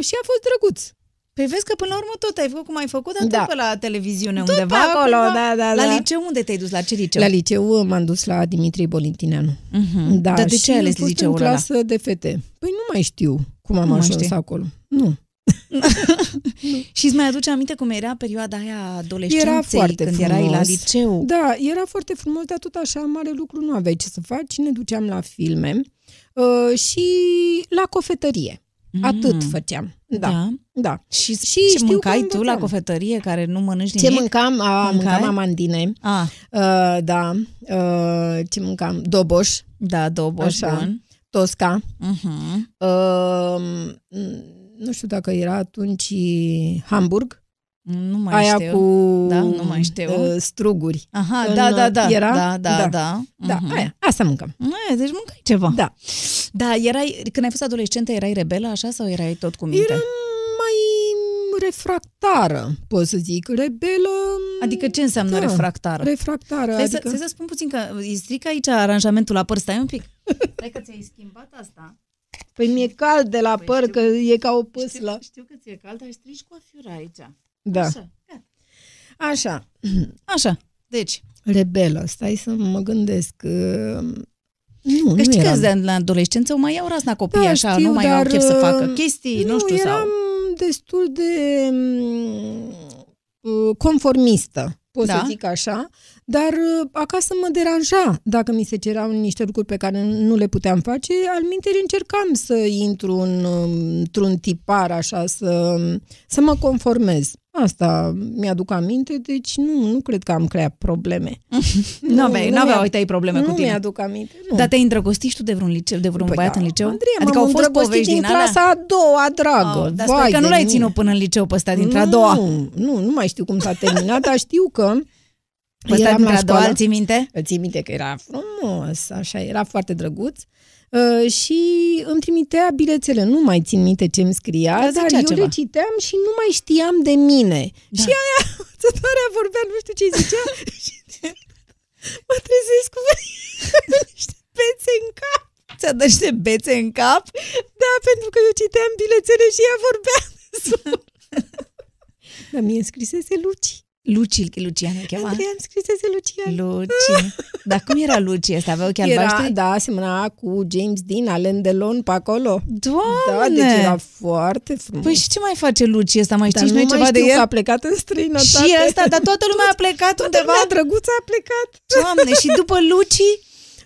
și a fost drăguț. Păi vezi că până la urmă tot ai făcut cum ai făcut, dar da. tot pe la televiziune tot undeva. acolo, cumva, da, da, La da. liceu unde te-ai dus? La ce liceu? La liceu m-am dus la Dimitrie Bolintineanu. Uh-huh. Da, dar de ce ai ales liceul ăla? în clasă de fete. Păi nu mai știu cum am nu ajuns știi. acolo. Nu. și îți mai aduce aminte cum era perioada aia adolescenței, era foarte când frumos. erai la liceu? Da, era foarte frumos, dar tot așa mare lucru nu aveai ce să faci. Ne duceam la filme uh, și la cofetărie. Mm. Atât făceam. Da. da. da. Și, și ce mâncai tu la cofetărie care nu mănânci nimic? Ce mâncam? A, mâncam amandine. A. Uh, da. Uh, ce mâncam? Doboș. Da, doboș, Așa. bun. Tosca. Uh-huh. Uh, nu știu dacă era atunci Hamburg. Nu mai Aia știu. cu da, nu mai știu. Uh, struguri. Aha, în, da, da, da. Era? Da, da, da. Da, da uh-huh. aia, asta mâncam. Aia, deci mâncai ceva. Da. Da, erai, când ai fost adolescentă, erai rebelă așa sau erai tot cu minte? Eram mai refractară, pot să zic. Rebelă Adică ce înseamnă da, refractară? Refractară, Stai, adică... să, să spun puțin că îi stric aici aranjamentul la păr, stai un pic. Stai că ți-ai schimbat asta. Păi mi-e cald de la Păi păr, știu- că e ca o pâslă. Știu, știu că ți-e cald, dar strici coafiura aici. Da. Așa, gata. Așa. Așa, deci, Rebelă, stai să mă gândesc. uh, Nu, că nu știi că eram. în adolescență o mai iau razna copiii Da, așa, știu, nu mai au dar, chef să facă uh, chestii, nu, nu știu, eram sau... destul de mm, uh, conformistă, pot Da. să zic așa, dar uh, acasă mă deranja dacă mi se cereau niște lucruri pe care nu le puteam face. Al minteri încercam să intru în, um, într-un tipar așa, să, să mă conformez. Asta mi-aduc aminte, deci nu, nu cred că am creat probleme. Nu aveai, nu nu aveau mi-a- uite ai probleme nu cu tine. mi-aduc aminte. Nu. Dar te-ai îndrăgostit tu de vreun, liceu, de vreun Păi băiat da, în liceu? Andreea, adică m-am au fost îndrăgostit povești din din alea? clasa a doua, dragă. Oh, dar Vai sper că nu de l-ai mine. ținut până în liceu pe ăsta dintre a doua. Nu, nu, nu mai știu cum s-a terminat, dar știu că Pe ăsta eram dintre la a doua, școală. îl ții minte? Îl ții minte că era frumos, așa, era foarte drăguț. Uh, și îmi trimitea bilețele, nu mai țin minte ce îmi scria, Dar dar, zicea eu ceva. le citeam și nu mai știam de mine. Da. Și aia, țătoarea vorbea, nu știu ce zicea, și mă trezesc cu niște pețe în cap. Ți-a dat niște bețe în cap? Da, pentru că eu citeam bilețele și ea vorbea. Dar mie îmi scrisese Luci. Luci, Lucian îl chema? Andrei îmi scrisese Lucian. Luci. Dar cum era Luci ăsta? Avea ochi Era, albaștri? da, semăna cu James Dean, Alain Delon pe acolo. Doamne! Da, deci era foarte frumos. Păi și ce mai face Luci ăsta? Mai Dar știți și nu noi mai ceva de știu că el? a plecat în străinătate. Și ăsta, dar toată lumea a plecat Toată undeva? lumea drăguță a plecat. Doamne, și după Luci?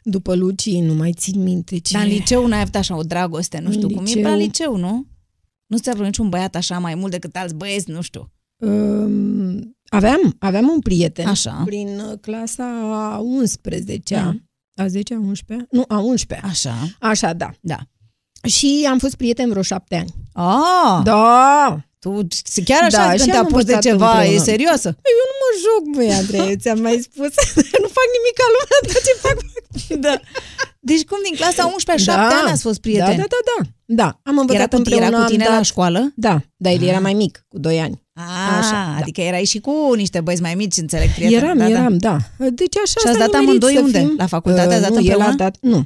După Luci, nu mai țin minte ce... Dar în liceu n-ai avut așa o dragoste, nu În știu cum e, liceu- la liceu, nu? Nu ți-a vrut niciun băiat așa mai mult decât alți băieți, nu știu. Um, aveam, aveam un prieten Așa. prin uh, clasa a 11-a. Mm. A 10-a, 11 Nu, a 11-a. Așa, Așa, da. da. Și am fost prieten vreo șapte ani. Ah, Da! tu chiar așa Da, când și te am apuci de învățat ceva, e împreună. seriosă? Păi eu nu mă joc, băi, Andrei, ți-am mai spus. nu fac nimic ca lumea, dar ce fac? Da. Deci cum din clasa 11 a 7 ani ați fost prieteni? Da, da, da, da. Da, am învățat Era cu, împreună. era cu am tine dat... la școală? Da, dar el era mai mic, cu 2 ani. A, Așa, așa, da. adică erai și cu niște băieți mai mici, înțeleg, prieteni. eram, da, eram, da. Deci așa Și ați s-a dat nimerit amândoi să unde? Fim... La facultate ați dat nu, el a împreună? dat, nu.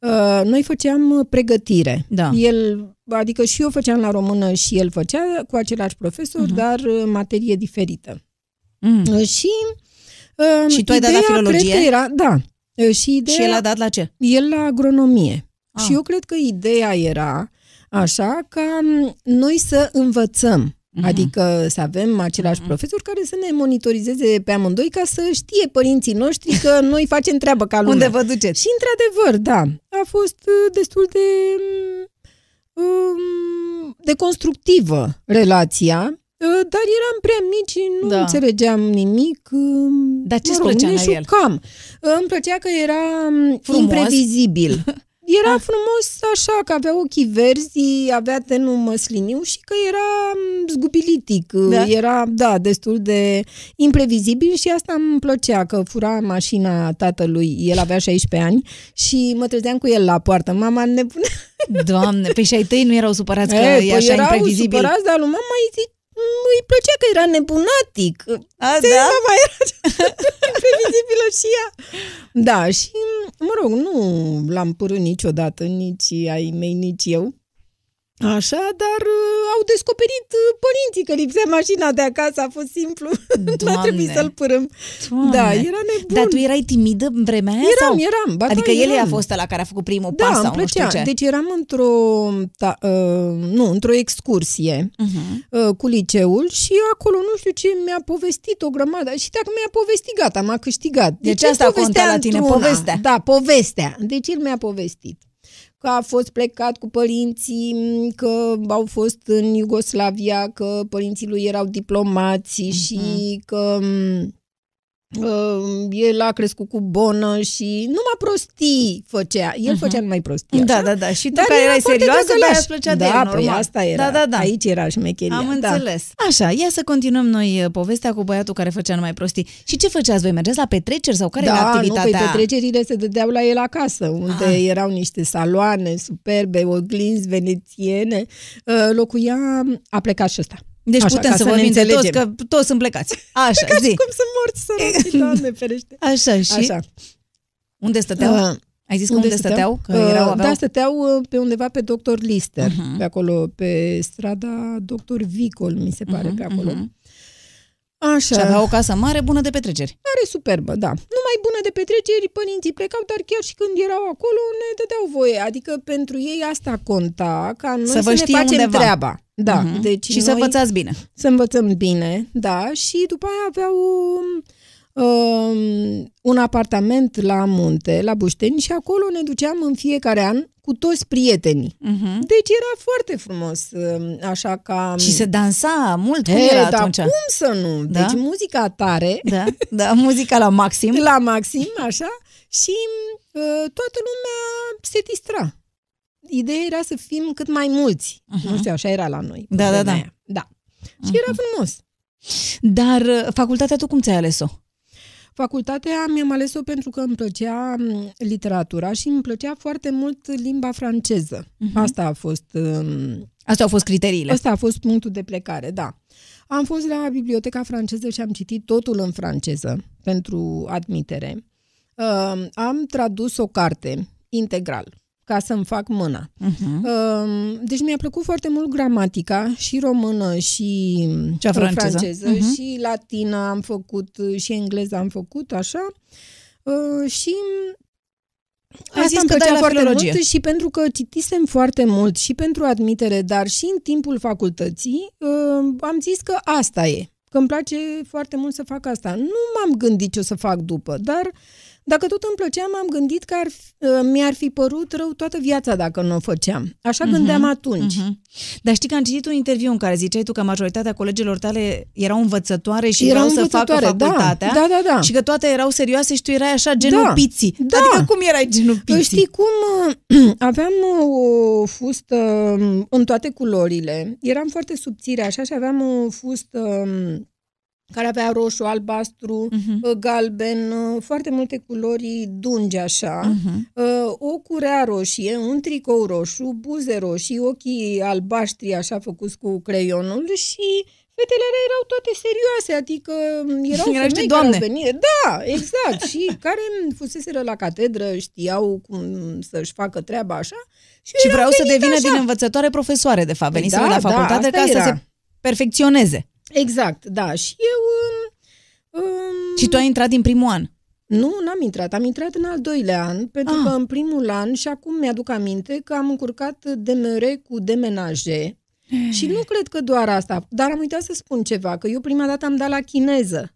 Uh, noi făceam uh, pregătire. Da. El, adică și eu făceam la română și el făcea cu același profesor, Mhm. dar uh, materie diferită. Mm. Uh, și uh, Și tu ai dat la ideea filologie? Cred că era, da. Uh, și ideea, Și el a dat la ce? el la agronomie. Ah. Și eu cred că ideea era așa ca m, noi să învățăm. Mhm. Adică să avem același profesor care să ne monitorizeze pe amândoi ca să știe părinții noștri că noi facem treabă ca lumea. Unde vă duceți? Și într-adevăr, da, a fost uh, destul de um, de constructivă relația, uh, dar eram prea mici, nu Da. înțelegeam nimic. um, Dar ce-ți mă rog, plăcea ne la el? jucam. Uh, Îmi plăcea că era um, Frumos. imprevizibil. Era Ah. frumos așa, că avea ochii verzi, avea tenul măsliniu și că era um, zgubilitic. Da. Era, da, destul de imprevizibil și asta îmi plăcea, că fura mașina tatălui, el avea 16 ani și mă trezeam cu el la poartă. Mama ne punea... Doamne, pe și ai tăi nu erau supărați că Ei, e păi așa erau imprevizibil. supărați, dar lui mama îi, zi, îi plăcea că era nebunatic. A, Ți-ai da? zis, Mama era imprevizibilă și ea. Da, și mă rog, nu l-am părât niciodată, nici ai mei, nici eu. Așa, dar uh, au descoperit uh, părinții că lipsea mașina de acasă, a fost simplu. N-a Doamne. trebuit să-l părâm. Doamne. Da, era nebun. Dar tu erai timidă în vremea aia? Eram, sau? eram. Ba, Adică da, el eram. a fost ăla care a făcut primul Da, pas îmi sau nu știu plăcea. ce? Deci eram într-o, ta, uh, nu, într-o excursie Uh-huh. uh, cu liceul și acolo nu știu ce mi-a povestit o grămadă și dacă mi-a povestit, gata, m-a câștigat. Deci el asta povestea conta la tine, într-una. povestea. Da, povestea. Deci el mi-a povestit că a fost plecat cu părinții, m, că au fost în Iugoslavia, că părinții lui erau diplomați Mhm. și că m, uh, el a crescut cu bonă și numai prostii făcea. El făcea numai prostii. Da, așa. da, da. Și tu Dar care era erai foarte serioasă, drăgălaș. de-aia îți plăcea de da, el, păi normal. asta era. Da, da, da. Aici era șmecheria. Am da. înțeles. Așa, ia să continuăm noi uh, povestea cu băiatul care făcea numai prostii. Și ce făceați voi? Mergeți la petreceri sau care era Da, nu, activitatea? păi petrecerile se dădeau la el acasă, unde Ah. erau niște saloane superbe, oglinzi venețiene. Uh, Locuia, a plecat și ăsta. Deci Așa, putem ca să, să ne vorbim de toți, înțelegem. că toți sunt plecați. Așa, Ca zi. și cum sunt morți săraci, doamne ferește. Așa, și Așa. unde stăteau? Uh, Ai zis că unde stăteau? Că Uh, erau, aveau... Da, stăteau uh, pe undeva pe Doctor Lister, Mhm. pe acolo, pe strada Doctor Vicol, mi se pare, Mhm, pe acolo. mhm. Așa. Și avea o casă mare, bună de petreceri. Are superbă, da. Numai bună de petreceri, părinții plecau, dar chiar și când erau acolo ne dădeau voie. Adică pentru ei asta conta, ca noi Să să, vă ne știe facem undeva. treaba. Da, Mhm. deci și să noi învățați bine. să învățăm bine, da, și după aia aveau um, un apartament la munte, la Bușteni și acolo ne duceam în fiecare an cu toți prietenii. Mhm. Deci era foarte frumos, um, așa ca... Și se dansa mult, cum He, era dar atunci? cum să nu? Da? Deci muzica tare, Da, da, muzica la maxim. la maxim, așa, și uh, toată lumea se distra. Ideea era să fim cât mai mulți. Mhm. Nu știu, așa era la noi. pe Da, da, vremea da. aia. Da. Și era frumos. Dar uh, facultatea tu cum ți-ai ales-o? Facultatea mi-am ales-o pentru că îmi plăcea m, literatura și îmi plăcea foarte mult limba franceză. Mhm. Asta a fost um, Astea au fost criteriile. Ăsta a fost punctul de plecare, da. Am fost la biblioteca franceză și am citit totul în franceză pentru admitere. Uh, am tradus o carte integral ca să-mi fac mâna. Uh-huh. Uh, deci mi-a plăcut foarte mult gramatica și română și Cea uh, franceză. franceză Mhm. și latină am făcut uh, și engleză am făcut, așa. Uh, și Ai Asta zis îmi că dai plăcea la foarte filologie. mult și pentru că citisem foarte mult și pentru admitere, dar și în timpul facultății, uh, am zis că asta e, că îmi place foarte mult să fac asta. Nu m-am gândit ce o să fac după, dar dacă tot îmi plăcea, m-am gândit că ar, fi- uh, mi-ar fi părut rău toată viața dacă nu o făceam. Așa gândeam atunci. Mhm. Dar știi că am citit un interviu în care ziceai tu că majoritatea colegilor tale erau învățătoare și Erau vreau să facă învățătoare, da. facultatea Da, da, da. și că toate erau serioase și tu erai așa genul Da, piții. da. Adică cum erai genul Păi piții? Știi cum? uh, Aveam uh, o fustă um, în toate culorile. Eram foarte subțire așa și aveam o fustă um, care avea roșu, albastru, Mhm. uh, galben, uh, foarte multe culori dungi așa, Mhm. uh, o curea roșie, un tricou roșu, buze roșii, ochii albaștri așa făcuți cu creionul și fetele alea erau toate serioase, adică um, erau Erau niște femei doamne. care au venit, da, exact, și care fuseseră la catedră, știau cum să-și facă treaba așa. Și, Și eu vreau eram să venită devină așa. din învățătoare profesoare, de fapt. Păi Veniseră da, la da, facultate asta ca să era. se perfecționeze. Exact, da, și eu... Um, um, Și tu ai intrat din primul an. Nu, n-am intrat. Am intrat în al doilea an, pentru Ah. că în primul an, și acum mi-aduc aminte, că am încurcat demere cu demenaje. Și nu cred că doar asta, dar am uitat să spun ceva, că eu prima dată am dat la chineză.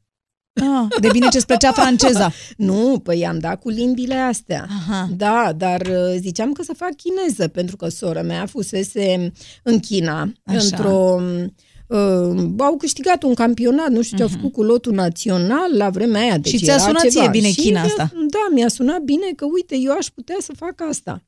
Ah, de bine ce-ți plăcea franceza. Nu, păi am dat cu limbile astea. Aha. Da, dar uh, ziceam că să fac chineză, pentru că sora mea fusese în China, Așa. într-o... Uh, au câștigat un campionat, nu știu ce au făcut cu lotul național la vremea aia. Deci Mhm. Și ți-a era sunat ceva. ție bine și China mi-a- asta. Da, mi-a sunat bine că, uite, eu aș putea să fac asta.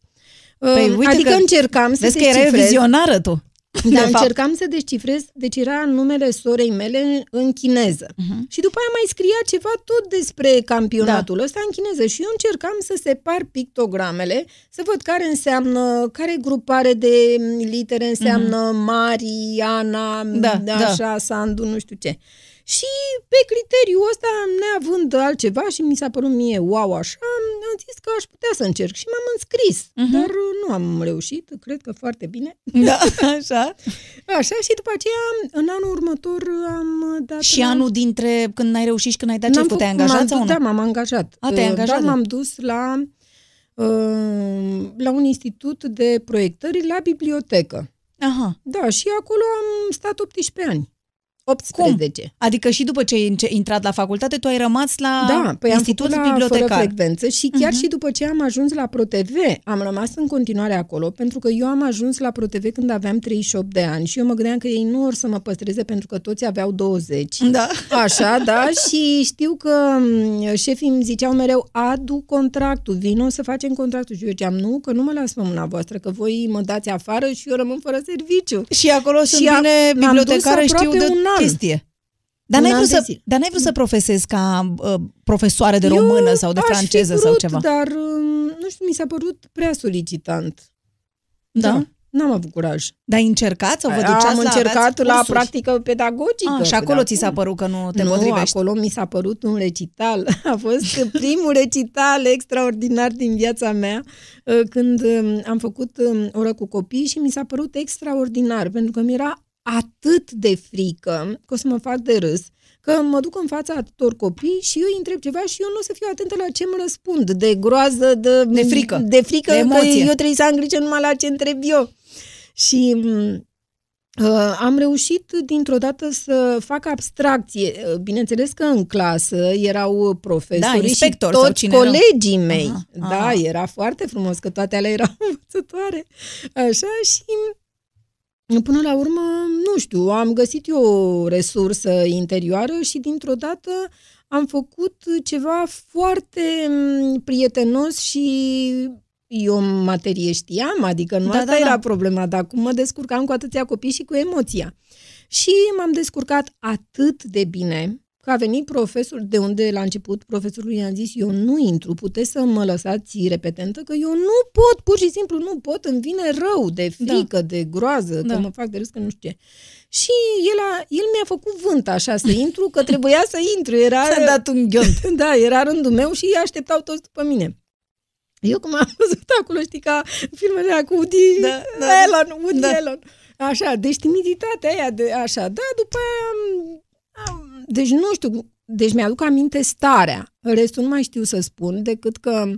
Păi, Uh, uite adică că- încercam să Vezi că erai o descifrez, vizionară tu. De dar fapt. încercam să descifrez, deci era numele sorei mele în, în chineză. Mhm. Și după aia mai scria ceva tot despre campionatul Da. ăsta în chineză și eu încercam să separ pictogramele, să văd care înseamnă, care grupare de litere înseamnă Mari, Ana, Mhm. Da, da. așa, Sandu, nu știu ce. Și pe criteriul ăsta, neavând altceva și mi s-a părut mie wow așa, am zis că aș putea să încerc și m-am înscris, Mhm. dar nu am reușit, cred că foarte bine. Da, așa. Așa și după aceea, în anul următor am dat... Și la- anul dintre când n-ai reușit și când ai dat ce N-am te-ai făcut- angajat m-am sau dus- nu? Da, m-am angajat. A, te-ai Uh, angajat, Da, da. m-am dus la, uh, la un institut de proiectări la bibliotecă. Aha. Da, și acolo am stat 18 ani. 18. Adică și după ce ai înce- intrat la facultate, tu ai rămas la Da, păi Institut am făcut la fără Bibliotecar. frecvență și chiar Mhm. și după ce am ajuns la ProTV, am rămas în continuare acolo, pentru că eu am ajuns la ProTV când aveam 38 de ani și eu mă gândeam că ei nu or să mă păstreze pentru că toți aveau 20. Da. Așa, da, și știu că m, șefii îmi ziceau mereu, adu contractul, vino să facem contractul. Și eu ziceam, nu, că nu mă las pe mâna voastră, că voi mă dați afară și eu rămân fără serviciu. Și acolo sunt a- bine m-am dus bibliotecară, știu aproape de un an. Chestie. Dar Un n-ai, an vrut de să, zile. dar n-ai vrut să profesezi ca uh, profesoare de Eu română sau de aș fi franceză vrut, sau ceva? dar, um, nu știu, mi s-a părut prea solicitant. Da? Da. N-am avut curaj. Dar ai încercat sau vă duceați Am la, încercat la cursuri? practică pedagogică. A, și acolo ți s-a părut că nu te nu, potrivești? acolo mi s-a părut un recital. A fost primul recital extraordinar din viața mea uh, când um, am făcut um, oră cu copii și mi s-a părut extraordinar pentru că mi era atât de frică că o să mă fac de râs că mă duc în fața atâtor copii și eu îi întreb ceva și eu nu o să fiu atentă la ce mă răspund, de groază, de, de frică, de frică de că eu trebuie să am grijă numai la ce întreb eu. Și uh, am reușit dintr-o dată să fac abstracție. Uh, bineînțeles că în clasă erau profesori da, și toți colegii era? mei. Aha, da, aha. era foarte frumos că toate alea erau învățătoare. Așa și Până la urmă, nu știu, am găsit eu o resursă interioară și dintr-o dată am făcut ceva foarte prietenos și eu materie știam, adică nu da, asta da, era da. problema, dar cum mă descurcam cu atâția copii și cu emoția. Și m-am descurcat atât de bine că a venit profesor, de unde la început profesorul i-a zis, eu nu intru, puteți să mă lăsați repetentă, că eu nu pot, pur și simplu nu pot, îmi vine rău de da. frică, da. de groază, da. că mă fac de râs, că nu știu ce. Și el, a, el mi-a făcut vânt așa să intru, că trebuia să intru. Era, Ți-a dat un ghiont. Da, era rândul meu și ei așteptau toți după mine. Eu cum am văzut acolo, știi, ca filmele cu Woody da, da, Allen, Woody da. Allen. Așa, deci timiditatea aia de așa, da, după aia am, am, deci nu știu, deci mi-aduc aminte starea. Restul nu mai știu să spun decât că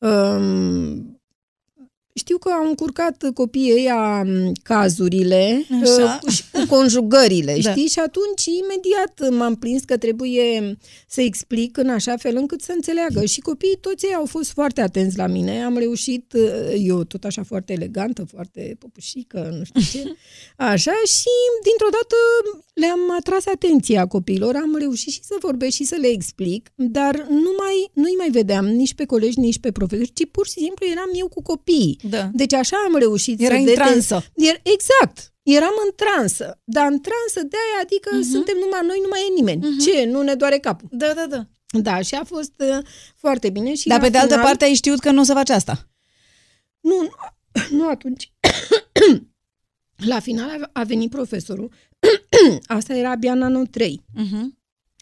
um, știu că au încurcat copiii ăia cazurile Așa. Uh, și cu conjugările, da. știi? Și atunci imediat m-am prins că trebuie să explic în așa fel încât să înțeleagă. Și copiii toți ei au fost foarte atenți la mine. Am reușit, uh, eu tot așa foarte elegantă, foarte popușică, nu știu ce, așa, și dintr-o dată le-am atras atenția copiilor, am reușit și să vorbesc și să le explic, dar nu mai, nu-i mai vedeam nici pe colegi, nici pe profesori, ci pur și simplu eram eu cu copiii. Da. Deci așa am reușit Era să... în transă. Exact. Eram în transă. Dar în transă de aia, adică uh-huh. suntem numai noi, nu mai e nimeni. Uh-huh. Ce? Nu ne doare capul. Da, da, da. Da, și a fost uh, foarte bine. Și Dar pe de altă parte ai știut că nu o să faci asta. Nu, nu, nu atunci. la final a venit profesorul. asta era abia în anul 3. Uh-huh.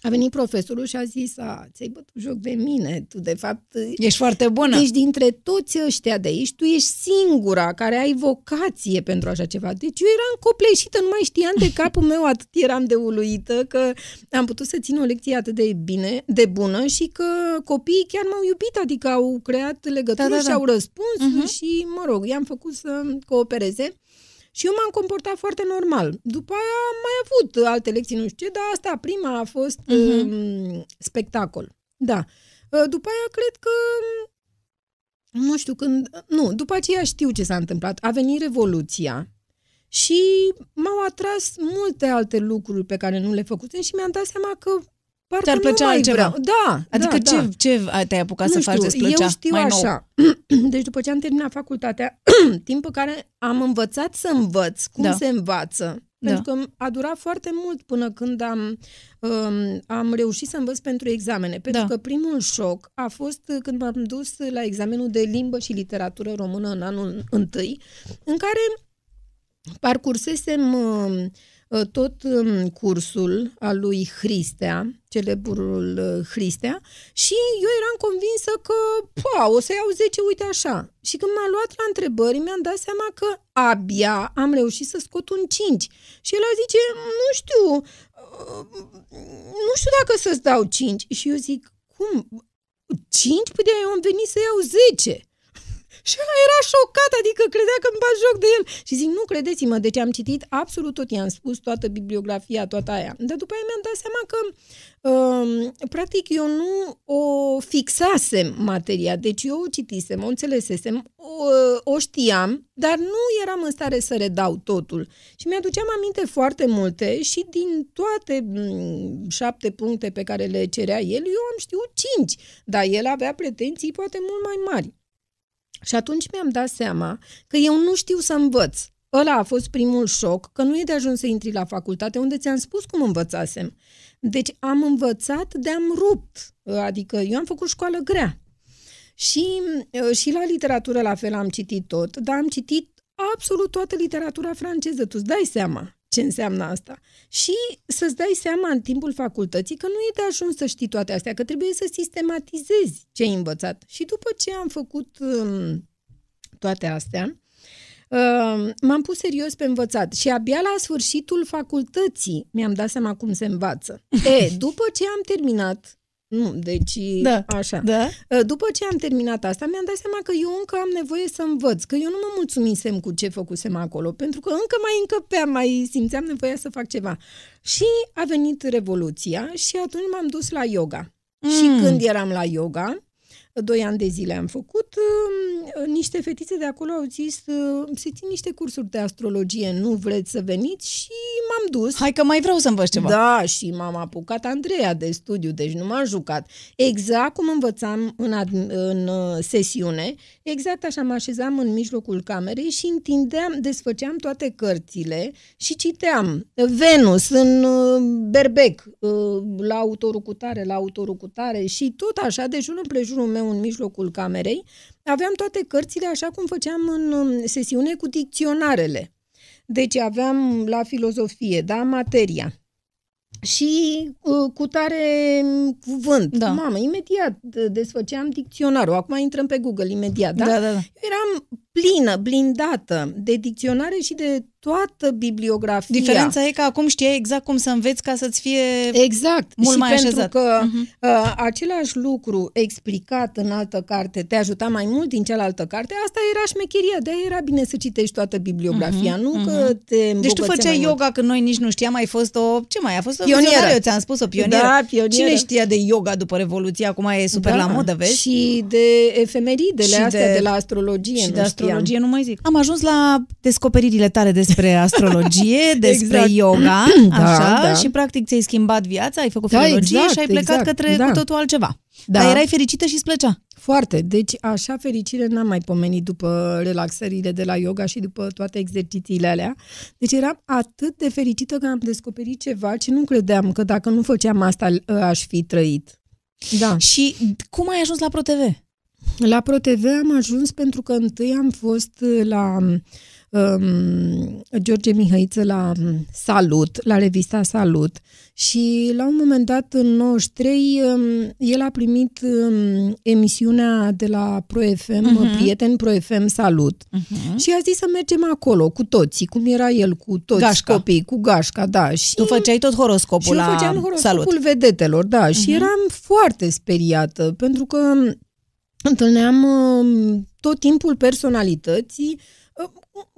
A venit profesorul și a zis, a, ți-ai bătut joc de mine, tu de fapt... Ești foarte bună. Deci dintre toți ăștia de aici, tu ești singura care ai vocație pentru așa ceva. Deci eu eram copleșită, nu mai știam de capul meu, atât eram de uluită că am putut să țin o lecție atât de bine, de bună și că copiii chiar m-au iubit, adică au creat legături da, da, da. și au răspuns uh-huh. și, mă rog, i-am făcut să coopereze. Și eu m-am comportat foarte normal. După aia am mai avut alte lecții, nu știu ce, dar asta, prima a fost uh-huh. um, spectacol. Da. Uh, după aia cred că nu știu când, nu, după aceea știu ce s-a întâmplat. A venit Revoluția și m-au atras multe alte lucruri pe care nu le făcusem și mi-am dat seama că Parcă Ți-ar plăcea altceva. Vreau. Da, Adică da, ce, da. ce te-ai apucat nu să faci despre Eu știu mai așa. Nou? Deci după ce am terminat facultatea, timp în care am învățat să învăț cum da. se învață, da. pentru că a durat foarte mult până când am, um, am reușit să învăț pentru examene. Pentru da. că primul șoc a fost când m-am dus la examenul de limbă și literatură română în anul întâi, în care parcursesem... Uh, Uh, tot um, cursul al lui Hristea, celebrul uh, Hristea, și eu eram convinsă că pa, o să iau 10, uite așa. Și când m-a luat la întrebări, mi-am dat seama că abia am reușit să scot un 5. Și el a zice, nu știu, uh, nu știu dacă să-ți dau 5. Și eu zic, cum? 5? Păi de eu am venit să iau 10. Și ăla era șocat, adică credea că îmi bat joc de el. Și zic, nu credeți-mă, deci am citit absolut tot, i-am spus toată bibliografia, toată aia. Dar după aia mi-am dat seama că, um, practic, eu nu o fixasem materia, deci eu o citisem, o înțelesesem, o, o știam, dar nu eram în stare să redau totul. Și mi-aduceam aminte foarte multe și din toate m- șapte puncte pe care le cerea el, eu am știut cinci, dar el avea pretenții poate mult mai mari. Și atunci mi-am dat seama că eu nu știu să învăț. Ăla a fost primul șoc, că nu e de ajuns să intri la facultate unde ți-am spus cum învățasem. Deci am învățat de am rupt, adică eu am făcut școală grea. Și, și la literatură la fel am citit tot, dar am citit absolut toată literatura franceză. Tu îți dai seama ce înseamnă asta. Și să-ți dai seama în timpul facultății că nu e de ajuns să știi toate astea, că trebuie să sistematizezi ce ai învățat. Și după ce am făcut um, toate astea, uh, m-am pus serios pe învățat și abia la sfârșitul facultății mi-am dat seama cum se învață. E, după ce am terminat nu, deci da, așa. Da. Ă, după ce am terminat asta, mi-am dat seama că eu încă am nevoie să învăț, că eu nu mă mulțumisem cu ce făcusem acolo, pentru că încă mai încăpeam, mai simțeam nevoia să fac ceva. Și a venit Revoluția și atunci m-am dus la yoga. Mm. Și când eram la yoga, doi ani de zile am făcut, uh, niște fetițe de acolo au zis, uh, se țin niște cursuri de astrologie, nu vreți să veniți? Și m-am dus. Hai că mai vreau să învăț ceva. Da, și m-am apucat Andreea de studiu, deci nu m-am jucat. Exact cum învățam în, ad- în uh, sesiune, exact așa mă așezam în mijlocul camerei și întindeam, desfăceam toate cărțile și citeam Venus în berbec, la autorul cu tare, la autorul cu tare și tot așa, de jur împrejurul meu în mijlocul camerei, aveam toate cărțile așa cum făceam în um, sesiune cu dicționarele. Deci aveam la filozofie, da, materia. Și uh, cu tare um, cuvânt. Da. Mamă, imediat desfăceam dicționarul. Acum intrăm pe Google imediat, da? Da, da, da. eram plină, blindată de dicționare și de toată bibliografia. Diferența e că acum știai exact cum să înveți ca să-ți fie exact. mult și mai pentru așezat. că uh-huh. uh, același lucru explicat în altă carte te ajuta mai mult din cealaltă carte, asta era șmecheria, de era bine să citești toată bibliografia, uh-huh. nu uh-huh. că te Deci tu făceai yoga mult. când noi nici nu știam, ai fost o, ce mai, a fost o Pionieră. vizionară, eu ți-am spus, o pionieră. Da, pionieră. Cine știa de yoga după Revoluție, acum e super da. la modă, vezi? Și de efemeridele Și astea de- de, la astrologie. și nu de astrologie știam. nu mai zic. Am ajuns la descoperirile tale despre astrologie, despre Exact. yoga, Da, așa, da. și practic ți-ai schimbat viața, ai făcut Da, filologie exact, și ai plecat exact, către da. cu totul altceva. Da. Dar erai fericită și îți plăcea. Foarte. Deci așa fericire n-am mai pomenit după relaxările de la yoga și după toate exercițiile alea. Deci eram atât de fericită că am descoperit ceva ce nu credeam că dacă nu făceam asta aș fi trăit. Da. Și cum ai ajuns la ProTV? La ProTV am ajuns pentru că întâi am fost la um, George Mihăiță la um, Salut, la revista Salut și la un moment dat în 93 um, el a primit um, emisiunea de la ProFM, uh-huh. Prieten ProFM Salut uh-huh. și a zis să mergem acolo cu toții, cum era el cu toți Gașca. copiii, cu gașca, da. Și Tu făceai tot horoscopul și eu la făceam horoscopul Salut. vedetelor, da, și eram foarte speriată, pentru că întâlneam uh, tot timpul personalități uh,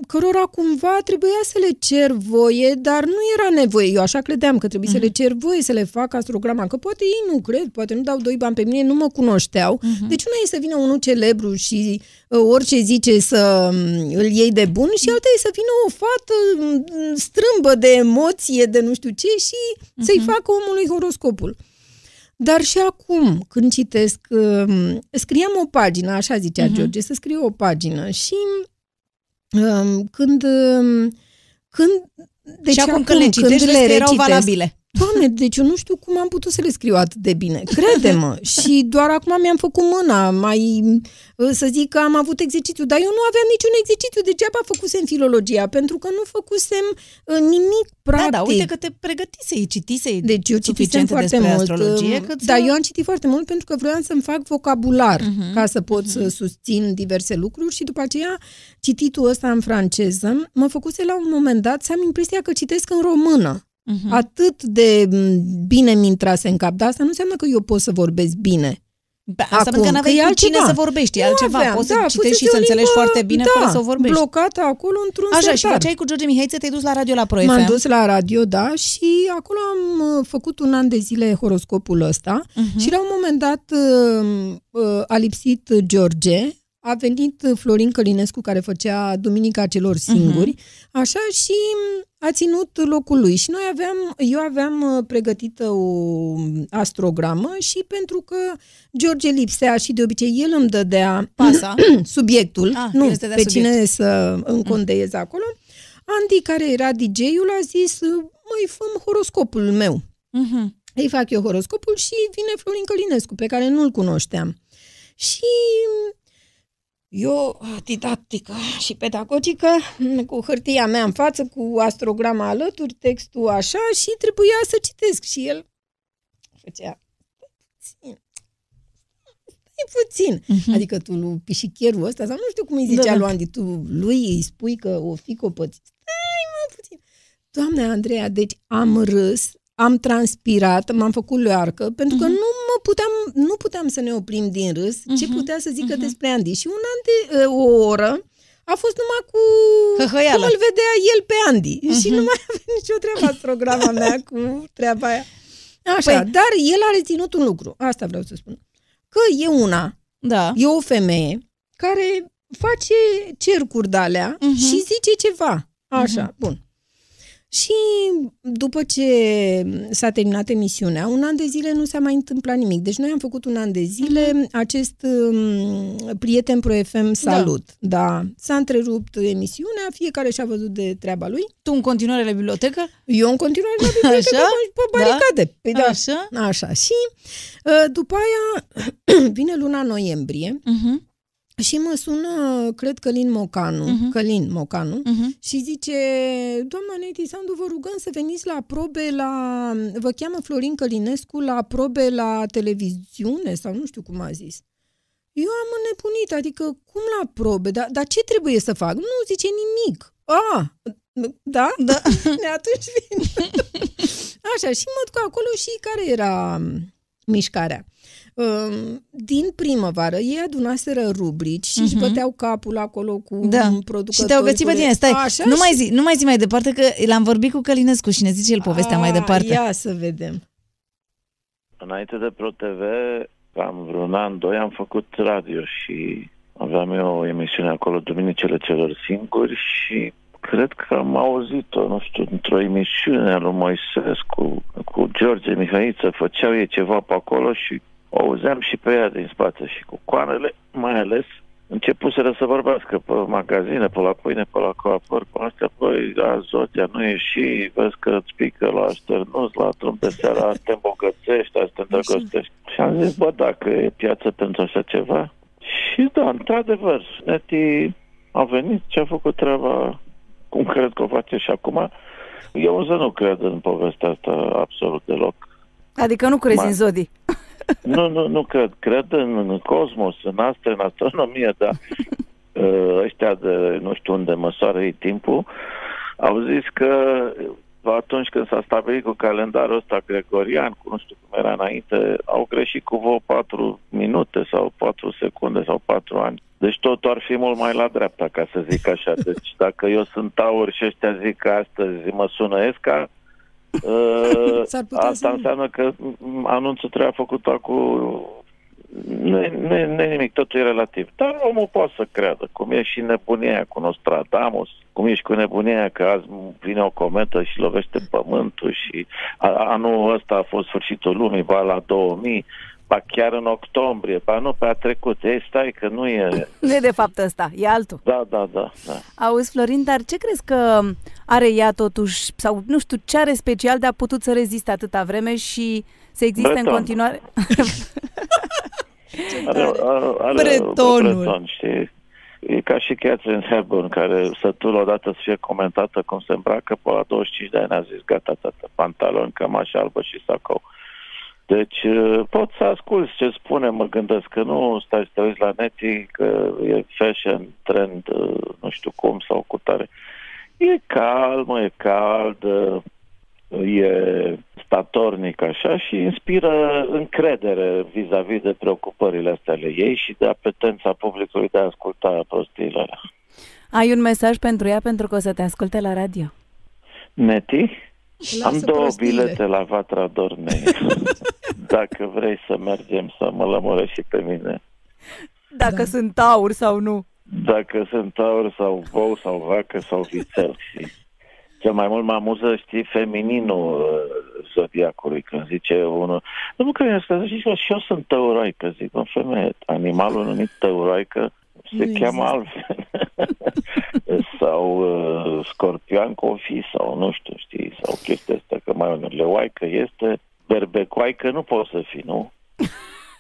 cărora cumva trebuia să le cer voie, dar nu era nevoie. Eu așa credeam că trebuie uh-huh. să le cer voie să le fac astrograma, că poate ei nu cred, poate nu dau doi bani pe mine, nu mă cunoșteau. Uh-huh. Deci una e să vină unul celebru și uh, orice zice să um, îl iei de bun și alta e să vină o fată um, strâmbă de emoție, de nu știu ce și uh-huh. să-i facă omului horoscopul. Dar și acum, când citesc, um, scriam o pagină, așa zicea uh-huh. George, să scriu o pagină și um, când, um, când deci și acum când le citești, vezi că erau recitesc, valabile. Doamne, deci eu nu știu cum am putut să le scriu atât de bine. Crede-mă. și doar acum mi-am făcut mâna, mai să zic că am avut exercițiu, dar eu nu aveam niciun exercițiu, degeaba făcusem filologia, pentru că nu făcusem uh, nimic practic. Da, da, uite că te pregătisei, citisei Deci eu citisem suficient foarte despre mult. astrologie. um, Cât Da, să... eu am citit foarte mult pentru că vroiam să-mi fac vocabular Mhm, ca să pot să susțin diverse lucruri și după aceea cititul ăsta în franceză mă făcuse la un moment dat să am impresia că citesc în română. Mhm. Atât de m, bine mi intrase în cap, dar asta nu înseamnă că eu pot să vorbesc bine. Ba, Asta Acum, pentru că n-aveai că e cu cine altceva. să vorbești, e Nu altceva. aveam, Poți să da, citești și fusese să o înțelegi limbă, foarte bine da, fără să vorbești. blocată acolo într-un Așa, sertar. și făceai cu George Mihaiță, te-ai dus la radio la Pro M-am FM. dus la radio, da, și acolo am uh, făcut un an de zile horoscopul ăsta Mhm. și la un moment dat uh, uh, a lipsit George, a venit Florin Călinescu care făcea Duminica celor singuri, așa și a ținut locul lui și noi aveam, eu aveam uh, pregătită o astrogramă și pentru că George lipsea și de obicei el îmi dădea Pasa. subiectul, Ah, nu el îți dădea pe subiect. cine să încondeiez acolo, Andy, care era DJ-ul, a zis, măi, fă horoscopul meu. Mhm. Îi fac eu horoscopul și vine Florin Călinescu, pe care nu-l cunoșteam. Și Eu, didactică și pedagogică, cu hârtia mea în față, cu astrograma alături, textul așa și trebuia să citesc. Și el făcea, puțin, stai puțin. Uh-huh. Adică tu lui pișicherul ăsta, sau nu știu cum îi zicea da, da. lui Andy, tu lui îi spui că o fi copățit. Stai mă puțin. Doamne Andreea, deci am râs, am transpirat, m-am făcut leoarcă, pentru că uh-huh. nu mă puteam, nu puteam să ne oprim din râs uh-huh. ce putea să zică uh-huh. despre Andy. Și un an de uh, o oră a fost numai cu Hăhăială. cum îl vedea el pe Andy. Uh-huh. Și nu mai avea nicio treabă programa mea cu treaba aia. Așa, păi... dar el a reținut un lucru, asta vreau să spun. Că e una, da. e o femeie care face cercuri de alea uh-huh. și zice ceva. Așa, uh-huh. bun. Și după ce s-a terminat emisiunea, un an de zile nu s-a mai întâmplat nimic. Deci noi am făcut un an de zile uh-huh. acest um, prieten Pro FM salut. Da. da. S-a întrerupt emisiunea, fiecare și-a văzut de treaba lui. Tu în continuare la bibliotecă? Eu în continuare la bibliotecă Așa? pe baricade. Da? Păi da. Așa? Așa. Și uh, după aia vine luna noiembrie. Uh-huh și mă sună, cred, Călin Mocanu, uh-huh. Călin Mocanu, uh-huh. și zice, doamna Neti Sandu, vă rugăm să veniți la probe la... Vă cheamă Florin Călinescu la probe la televiziune sau nu știu cum a zis. Eu am înnebunit, adică cum la probe? Dar, dar ce trebuie să fac? Nu zice nimic. A, da? Da. Atunci vin. Așa, și mă duc acolo și care era mișcarea? Din primăvară ei adunaseră rubrici și uh-huh. își mhm. băteau capul acolo cu da. producători. Și te-au găsit pe tine, stai, Așa nu, și... mai zi, nu mai zi mai departe că l-am vorbit cu Călinescu și ne zice el povestea A, mai departe. Ia să vedem. Înainte de ProTV, am vreun an, doi, am făcut radio și aveam eu o emisiune acolo, Duminicele celor singuri și cred că am auzit-o, nu știu, într-o emisiune a lui Moisescu cu George Mihaiță, făceau ei ceva pe acolo și o auzeam și pe ea din spate și cu coanele, mai ales, începuseră să vorbească pe magazine, pe la pâine, pe la coapăr, pe astea, păi, azotia nu e și vezi că îți pică la așternus, la drum de seara, te îmbogățești, te îndrăgostești. Și am zis, bă, dacă e piață pentru așa ceva. Și da, într-adevăr, Neti a venit și a făcut treaba cum cred că o face și acum. Eu să nu cred în povestea asta absolut deloc. Adică nu crezi Ma... în zodii? Nu, nu, nu cred. Cred în, în cosmos, în astre, în astronomie, dar uh, ăștia de nu știu unde măsoară ei timpul, au zis că atunci când s-a stabilit cu calendarul ăsta gregorian, cu nu știu cum era înainte, au greșit cu vreo 4 minute sau 4 secunde sau 4 ani. Deci totul ar fi mult mai la dreapta, ca să zic așa. Deci dacă eu sunt taur și ăștia zic că astăzi mă sună Esca, Uh, asta să... înseamnă că anunțul trebuia făcut acum nu e, nu, e, nu e nimic, totul e relativ. Dar omul poate să creadă, cum e și nebunia cu Nostradamus, cum e și cu nebunia că azi vine o cometă și lovește pământul și anul ăsta a fost sfârșitul lumii, ba la 2000, ba chiar în octombrie, ba nu pe a trecut. Ei, stai că nu e... Nu e de fapt ăsta, e altul. Da, da, da. da. Auzi, Florin, dar ce crezi că are ea totuși, sau nu știu, ce are special de a putut să reziste atâta vreme și să existe Breton. în continuare... are, are, are Bretonul. Breton, știi? E ca și Catherine Hepburn, care sătul odată să fie comentată cum se îmbracă, pe la 25 de ani a zis, gata, tata, pantaloni, cămașă albă și sacou. Deci uh, pot să ascult ce spune, mă gândesc că nu stai să te uiți la neti, că e fashion, trend, uh, nu știu cum sau cu tare. E calmă, e cald, uh, e statornic așa și inspiră încredere vis-a-vis de preocupările astea ale ei și de apetența publicului de a asculta prostiile alea. Ai un mesaj pentru ea pentru că o să te asculte la radio? Neti? Lasă Am două prostiile. bilete la Vatra Dornei. Dacă vrei să mergem să mă lămură și pe mine. Dacă da. sunt aur sau nu. Dacă sunt aur sau bou sau vacă sau vițel. Și cel mai mult mă amuză, știi, femininul uh, zodiacului, când zice unul, nu că să zici, și eu sunt tăuroică, zic, o femeie, animalul numit tăuroică se nu cheamă altfel. sau uh, scorpion cu o fi, sau nu știu, știi, sau chestia asta, că mai o leoaică este, berbecoaică nu poți să fii, nu?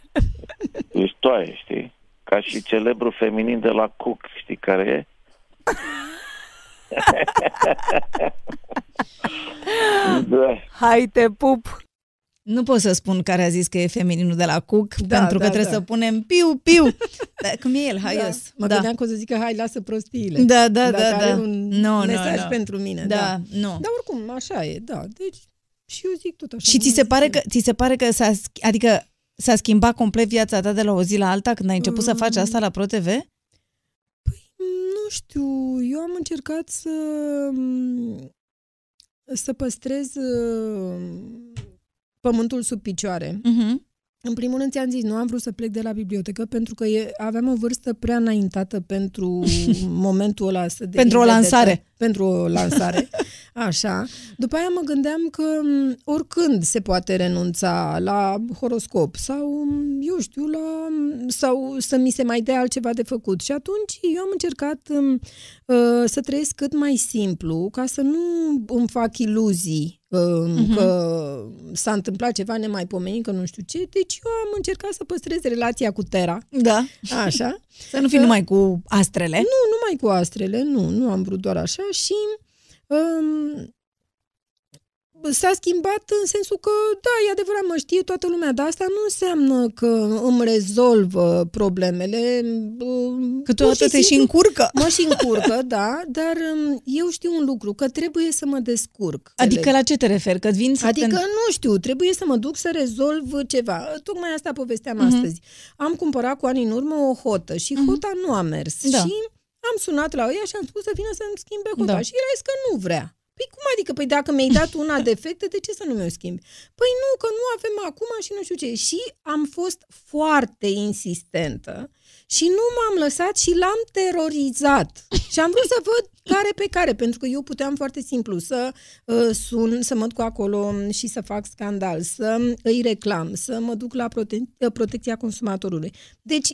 Ești toaie, știi? ca și celebru feminin de la Cook, știi care e? da. Hai te pup! Nu pot să spun care a zis că e femininul de la Cook, da, pentru că da, trebuie da. să punem piu, piu. Da, cum e el, haios. Da. Mă da. gândeam că o să zică, hai, lasă prostiile. Da, da, da. da. un no, mesaj no, no. pentru mine. Da, da, nu. Dar oricum, așa e, da. Deci, și eu zic tot așa. Și ți se, pare că, ți se pare că s-a, adică s-a schimbat complet viața ta de la o zi la alta când ai început mm. să faci asta la ProTV? Păi, nu știu. Eu am încercat să să păstrez pământul sub picioare. Uh-huh. În primul rând ți-am zis, nu am vrut să plec de la bibliotecă pentru că e, aveam o vârstă prea înaintată pentru momentul ăla. Să de pentru o lansare. Pentru o lansare. Așa. După aia mă gândeam că oricând se poate renunța la horoscop sau, eu știu, la, sau să mi se mai dea altceva de făcut. Și atunci eu am încercat uh, să trăiesc cât mai simplu, ca să nu îmi fac iluzii uh-huh. că s-a întâmplat ceva nemaipomenit, că nu știu ce. Deci eu am încercat să păstrez relația cu Terra. Da. Așa. Să nu fii numai cu astrele. Nu, numai cu astrele, nu. Nu am vrut doar așa și um, s-a schimbat în sensul că, da, e adevărat, mă știe toată lumea, dar asta nu înseamnă că îmi rezolvă problemele. Că tu atât te și încurcă. Mă și încurcă, da, dar um, eu știu un lucru, că trebuie să mă descurc. Adică la ce te referi? Că vin să Adică, te... nu știu, trebuie să mă duc să rezolv ceva. Tocmai asta povesteam uh-huh. astăzi. Am cumpărat cu ani în urmă o hotă și uh-huh. hota nu a mers. Da. Și am sunat la ea și am spus să vină să-mi schimbe hota. Da. Și el a zis că nu vrea. Păi cum adică? Păi dacă mi-ai dat una defectă, de ce să nu mi-o schimbi? Păi nu, că nu avem acum și nu știu ce. Și am fost foarte insistentă și nu m-am lăsat și l-am terorizat. Și am vrut să văd care pe care, pentru că eu puteam foarte simplu să uh, sun, să mă duc acolo și să fac scandal, să îi reclam, să mă duc la prote- protecția consumatorului. Deci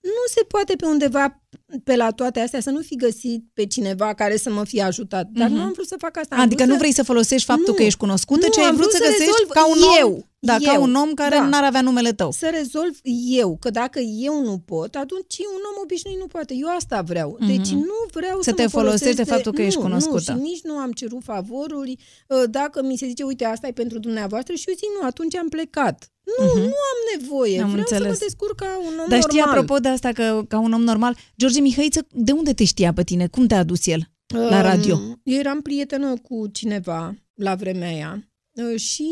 nu se poate pe undeva pe la toate astea să nu fi găsit pe cineva care să mă fie ajutat. Dar mm-hmm. nu am vrut să fac asta. Am adică nu vrei să folosești faptul nu, că ești cunoscută, nu, ci ai vrut, vrut să, să găsești ca un eu, om, da, eu, ca un om care da, n-ar avea numele tău. Să rezolv eu, că dacă eu nu pot, atunci un om obișnuit nu poate. Eu asta vreau. Mm-hmm. Deci nu vreau să, să te folosești de faptul că nu, ești cunoscută. Nu, și nici nu am cerut favoruri. Ă, dacă mi se zice, uite, asta e pentru dumneavoastră și eu zic, nu, atunci am plecat. Nu, uh-huh. nu am nevoie. Am Vreau înțeles. să mă descurc ca un om Dar știi, normal. apropo de asta, că ca un om normal, George Mihăiță, de unde te știa pe tine? Cum te-a adus el la radio? Um, eu eram prietenă cu cineva la vremea aia uh, și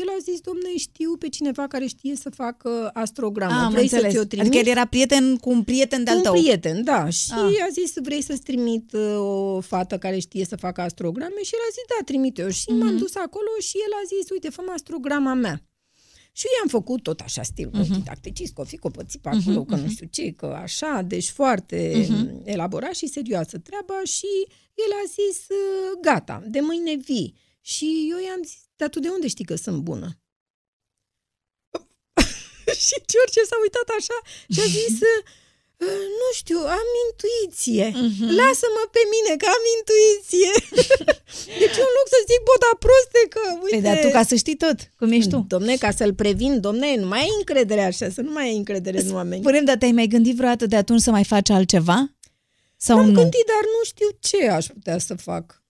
el a zis, domne, știu pe cineva care știe să facă astrogramă. Am vrei înțeles. să ți-o Adică el era prieten cu un prieten de-al tău. un prieten, da. Și ah. a zis, vrei să-ți trimit uh, o fată care știe să facă astrograme? Și el a zis, da, trimite eu. Și mm-hmm. m-am dus acolo și el a zis, uite, fă astrograma mea. Și i-am făcut tot așa stil uh-huh. didacticist, că o fi copății pe acolo, uh-huh. că nu știu ce, că așa, deci foarte uh-huh. elaborat și serioasă treaba și el a zis, gata, de mâine vii. Și eu i-am zis, dar tu de unde știi că sunt bună? și George s-a uitat așa și a zis, Ă, nu știu, am intuiție. Uh-huh. Lasă-mă pe mine că am intuiție. deci un loc să zic, bă, dar proste că, uite... Păi, dar tu ca să știi tot, cum ești tu. Domne, ca să-l previn, domne, nu mai ai încredere așa, să nu mai ai încredere în oameni. Spune-mi, dar te-ai mai gândit vreodată de atunci să mai faci altceva? Sau M-am nu? gândit, dar nu știu ce aș putea să fac.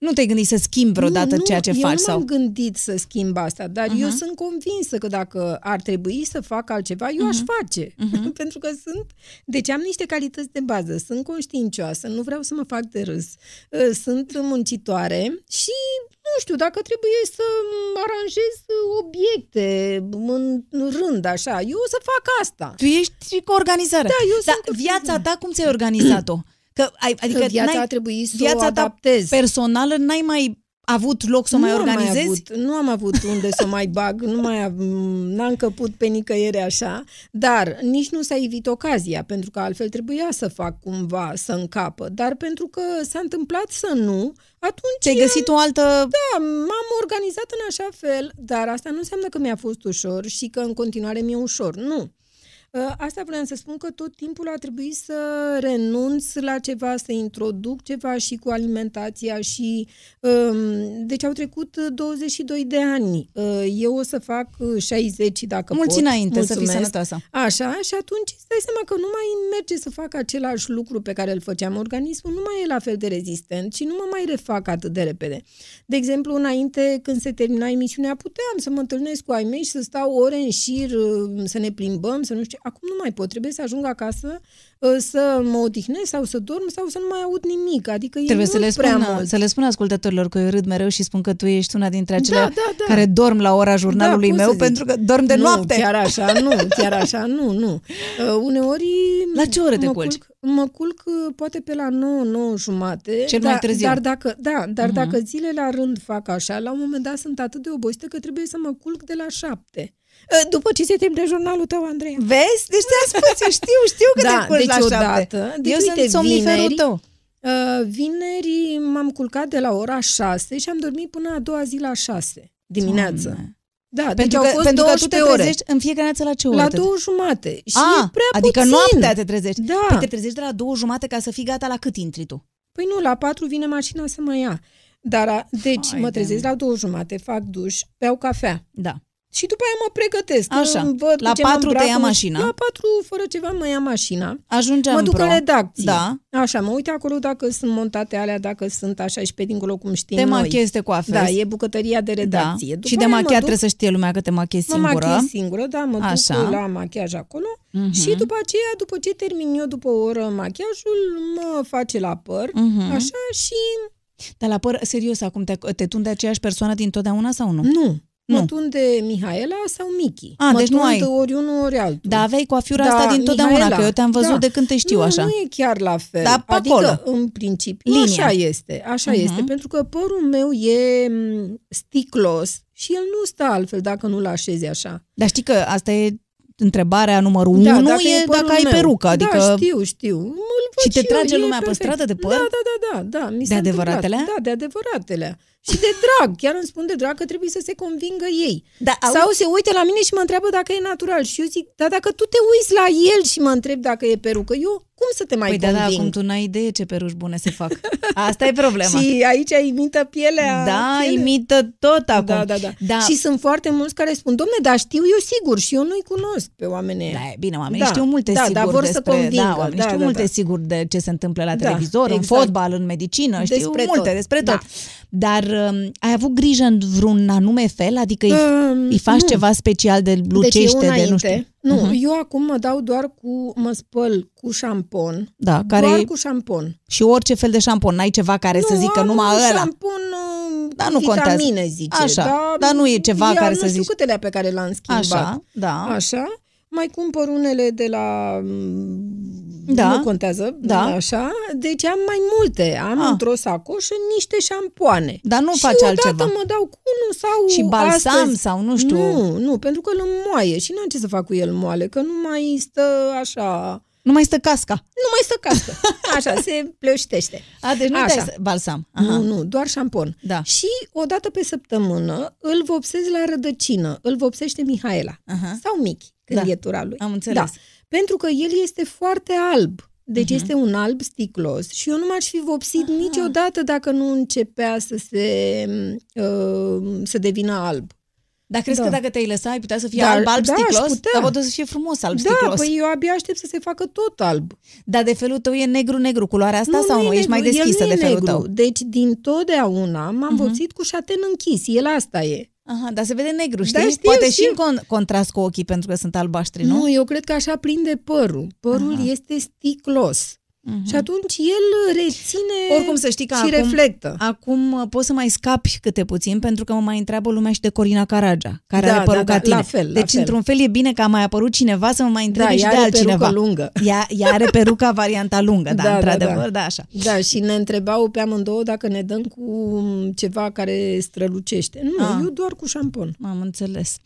Nu te-ai gândit să schimbi vreodată nu, ceea ce eu faci? Nu sau? m-am gândit să schimb asta, dar uh-huh. eu sunt convinsă că dacă ar trebui să fac altceva, eu uh-huh. aș face. Uh-huh. Pentru că sunt... Deci am niște calități de bază, sunt conștiincioasă, nu vreau să mă fac de râs, ă, sunt muncitoare și, nu știu, dacă trebuie să aranjez obiecte în rând, așa, eu o să fac asta. Tu ești cu organizare. Da, eu Dar sunt viața ta cum ți-ai organizat-o? Că, ai, adică viața n-ai, a trebuit să viața o adaptez. ta personală n-ai mai avut loc să o nu mai am organizezi? Mai avut, nu am avut unde să mai bag, nu mai am, n-am căput pe nicăieri așa, dar nici nu s-a evit ocazia, pentru că altfel trebuia să fac cumva să încapă, dar pentru că s-a întâmplat să nu, atunci... Ți-ai găsit am, o altă... Da, m-am organizat în așa fel, dar asta nu înseamnă că mi-a fost ușor și că în continuare mi-e ușor, nu. Uh, asta vreau să spun că tot timpul a trebuit să renunț la ceva, să introduc ceva și cu alimentația și... Um, deci au trecut 22 de ani. Uh, eu o să fac 60 dacă Mulți pot. înainte Mulțumesc. să fii sănătoasă. Așa, și atunci îți dai seama că nu mai merge să fac același lucru pe care îl făceam. Organismul nu mai e la fel de rezistent și nu mă mai refac atât de repede. De exemplu, înainte, când se termina emisiunea, puteam să mă întâlnesc cu ai mei și să stau ore în șir, să ne plimbăm, să nu știu. Acum nu mai pot. Trebuie să ajung acasă, să mă odihnesc sau să dorm sau să nu mai aud nimic. Adică Trebuie e să le, prea spun, mult. să le spun ascultătorilor că eu râd mereu și spun că tu ești una dintre acele Da, da, da. care dorm la ora jurnalului pot să meu zic. pentru că dorm de nu, noapte. chiar așa, nu, chiar așa, nu, nu. Uh, uneori... La ce ore te mă culci? Culc, mă culc uh, poate pe la 9, 9 jumate. Cel dar, mai târziu. Dar dacă, da, dar Mhm. dacă zile la rând fac așa, la un moment dat sunt atât de obosită că trebuie să mă culc de la 7. Uh, După ce se termină jurnalul tău, Andreea. Vezi? Deci ți-am spus, eu știu, știu că Da, te culci deci la șapte. odată, deci eu uite, sunt somniferul vineri, tău. Uh, vineri m-am culcat de la ora 6 și am dormit până a doua zi la 6 dimineață. Doamne. Da, deci Pentru, au că, fost pentru că tu te 12 ore. trezești în fiecare dată la ce oră? La te- două jumate. Și A, e prea adică puțin. noaptea te trezești. Da. Păi te trezești de la două jumate ca să fii gata la cât intri tu? Păi nu, la patru vine mașina să mă ia. Dar, a, deci, Hai mă de trezesc la două jumate, fac duș, beau cafea. Da. Și după aia mă pregătesc. Așa. îmi Văd cu La ce mă patru te îmbrac, ia nu- mașina? La patru, fără ceva, mă ia mașina. Ajungem mă duc pro. în redacție. Da. Așa, mă uit acolo dacă sunt montate alea, dacă sunt așa și pe dincolo cum știm Te noi. machiezi, te coafezi. Da, e bucătăria de redacție. Da. După Și de aia mă machiat duc- trebuie să știe lumea că te machiezi Mă singură. machiez singură, da, mă duc Așa. la machiaj acolo Mhm. și după aceea, după ce termin eu după o oră machiajul, mă face la păr, Mhm. așa și Dar la păr, serios, acum te, te tunde aceeași persoană dintotdeauna sau nu? nu. Nu. Mă tunde Mihaela sau Michi. A, mă deci nu tund ai- ori unul, ori altul. Da, aveai coafiura Da, asta dintotdeauna, Mihaela. că eu te-am văzut Da. de când te știu nu, așa. Nu e chiar la fel. Da, pe adică, acolo. în principiu, Linia. așa este. Așa Mhm. este, pentru că părul meu e m, sticlos și el nu stă altfel dacă nu-l așezi așa. Dar știi că asta e întrebarea numărul unu, Da, dacă e părul dacă ai meu. perucă, adică... Da, știu, știu. Îl văd Și te eu, trage e lumea pe perfect. stradă de păr? Da, da, da, da, da. Mi De s-a adevăratele? întâmplat. Da, de adevăratele. Și de drag, chiar îmi spun de drag că trebuie să se convingă ei. Da, au- Sau se uită la mine și mă întreabă dacă e natural. Și eu zic, dar dacă tu te uiți la el și mă întreb dacă e perucă, eu cum să te mai Păi da, da, conving? acum tu n-ai idee ce peruși bune se fac. Asta e problema. Și aici imită pielea. Da, pielea. imită tot acum. Da, da, da, da. Și sunt foarte mulți care spun, domne, dar știu eu sigur și eu nu-i cunosc pe oamenii Da, ăia." e bine, oamenii Da, știu multe da, sigur dar vor să despre, convingă. Da, oamenii Da, știu da, multe da. sigur de ce se întâmplă la Da, televizor, în exact. fotbal, în medicină, știu Despre multe tot. despre Da. Tot. Dar um, ai avut grijă în vreun anume fel? Adică îi, Um, îi faci nu. ceva special de Deci lucește, eu de nu înainte, știu. nu, Mhm. eu acum mă dau doar cu, mă spăl cu șampon, Da, care doar e- cu șampon. Și orice fel de șampon, n-ai ceva care să zică am numai un ăla. șampon uh, Da, cu nu contează. vitamine, zice. Așa, dar, dar nu e ceva ia care nu să știu zici- câtele pe care l-am schimbat. Așa, da. Așa. Mai cumpăr unele de la... mm, Da. Nu contează. Da. Așa. Deci am mai multe. Am Ah. într-o sacoșă niște șampoane. Dar nu și faci odată altceva. mă dau cu unul sau Și balsam astăzi. sau nu știu. Nu, nu, pentru că îl înmoaie și n-am ce să fac cu el moale, că nu mai stă așa... Nu mai stă casca. Nu mai stă cască. Așa, se pleoștește. A, deci nu Așa. te balsam. Aha. Nu, nu, doar șampon. Da. Și o dată pe săptămână îl vopsez la rădăcină. Îl vopsește Mihaela. Aha. Sau Michi, când Da. e tura lui. Am înțeles. Da. Pentru că el este foarte alb. Deci Mhm. este un alb sticlos și eu nu m-aș fi vopsit niciodată dacă nu începea să se uh, să devină alb. Dar crezi Da. că dacă te-ai lăsa, ai putea să fie Dar- alb, alb da, aș sticlos? putea. Dar poate să fie frumos alb da, sticlos. păi eu abia aștept să se facă tot alb. Dar de felul tău e negru-negru culoarea asta sau nu? e Ești mai negru, el deschisă nu de e felul negru. tău? Deci din totdeauna m-am vopsit cu șaten închis. El asta e. Aha, dar se vede negru, știi? Da, știu, Poate și știu. în con- contrast cu ochii pentru că sunt albaștri, nu? Nu, eu cred că așa prinde părul. Părul este sticlos. Și atunci el reține Oricum să știi că și acum, reflectă. acum uh, poți să mai scapi câte puțin pentru că mă mai întreabă lumea și de Corina Caragea, care Da, are părul da, ca da, tine. la fel, la deci fel. într-un fel e bine că a mai apărut cineva să mă mai întrebe Da, și ea de are altcineva. perucă lungă. Ea, ea are peruca varianta lungă, da, Da, da, într-adevăr, da. da, așa. Da, și ne întrebau pe amândouă dacă ne dăm cu ceva care strălucește. Nu, Ah. eu doar cu șampon. Am înțeles.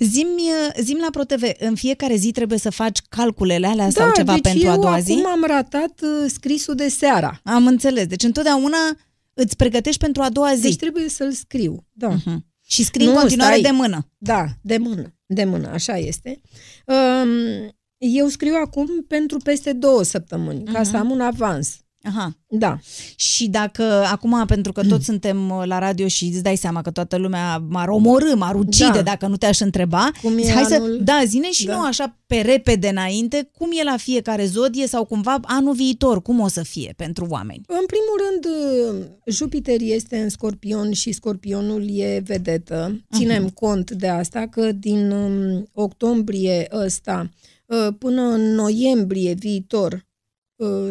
Zim-mi, zim la ProTV, în fiecare zi trebuie să faci calculele alea sau ceva deci pentru eu a doua acum zi? am ratat uh, scrisul de seara. Am înțeles. Deci întotdeauna îți pregătești pentru a doua zi. Deci trebuie să-l scriu. Da. Mhm. Și scrii în Nu, continuare stai. de mână. Da, de mână. De mână, așa este. Um, Eu scriu acum pentru peste două săptămâni, uh-huh. ca să mhm. am un avans. Aha. Da. Și dacă, acum, pentru că toți suntem uh, la radio și îți dai seama că toată lumea m-ar omorâ, m-ar ucide da. dacă nu te-aș întreba. Cum e hai anul... să, da, zine și da. nu așa pe repede înainte, cum e la fiecare zodie sau cumva anul viitor, cum o să fie pentru oameni? În primul rând, uh, Jupiter este în scorpion și scorpionul e vedetă. Ținem uh-huh. cont de asta că din um, octombrie ăsta uh, până în noiembrie viitor Uh,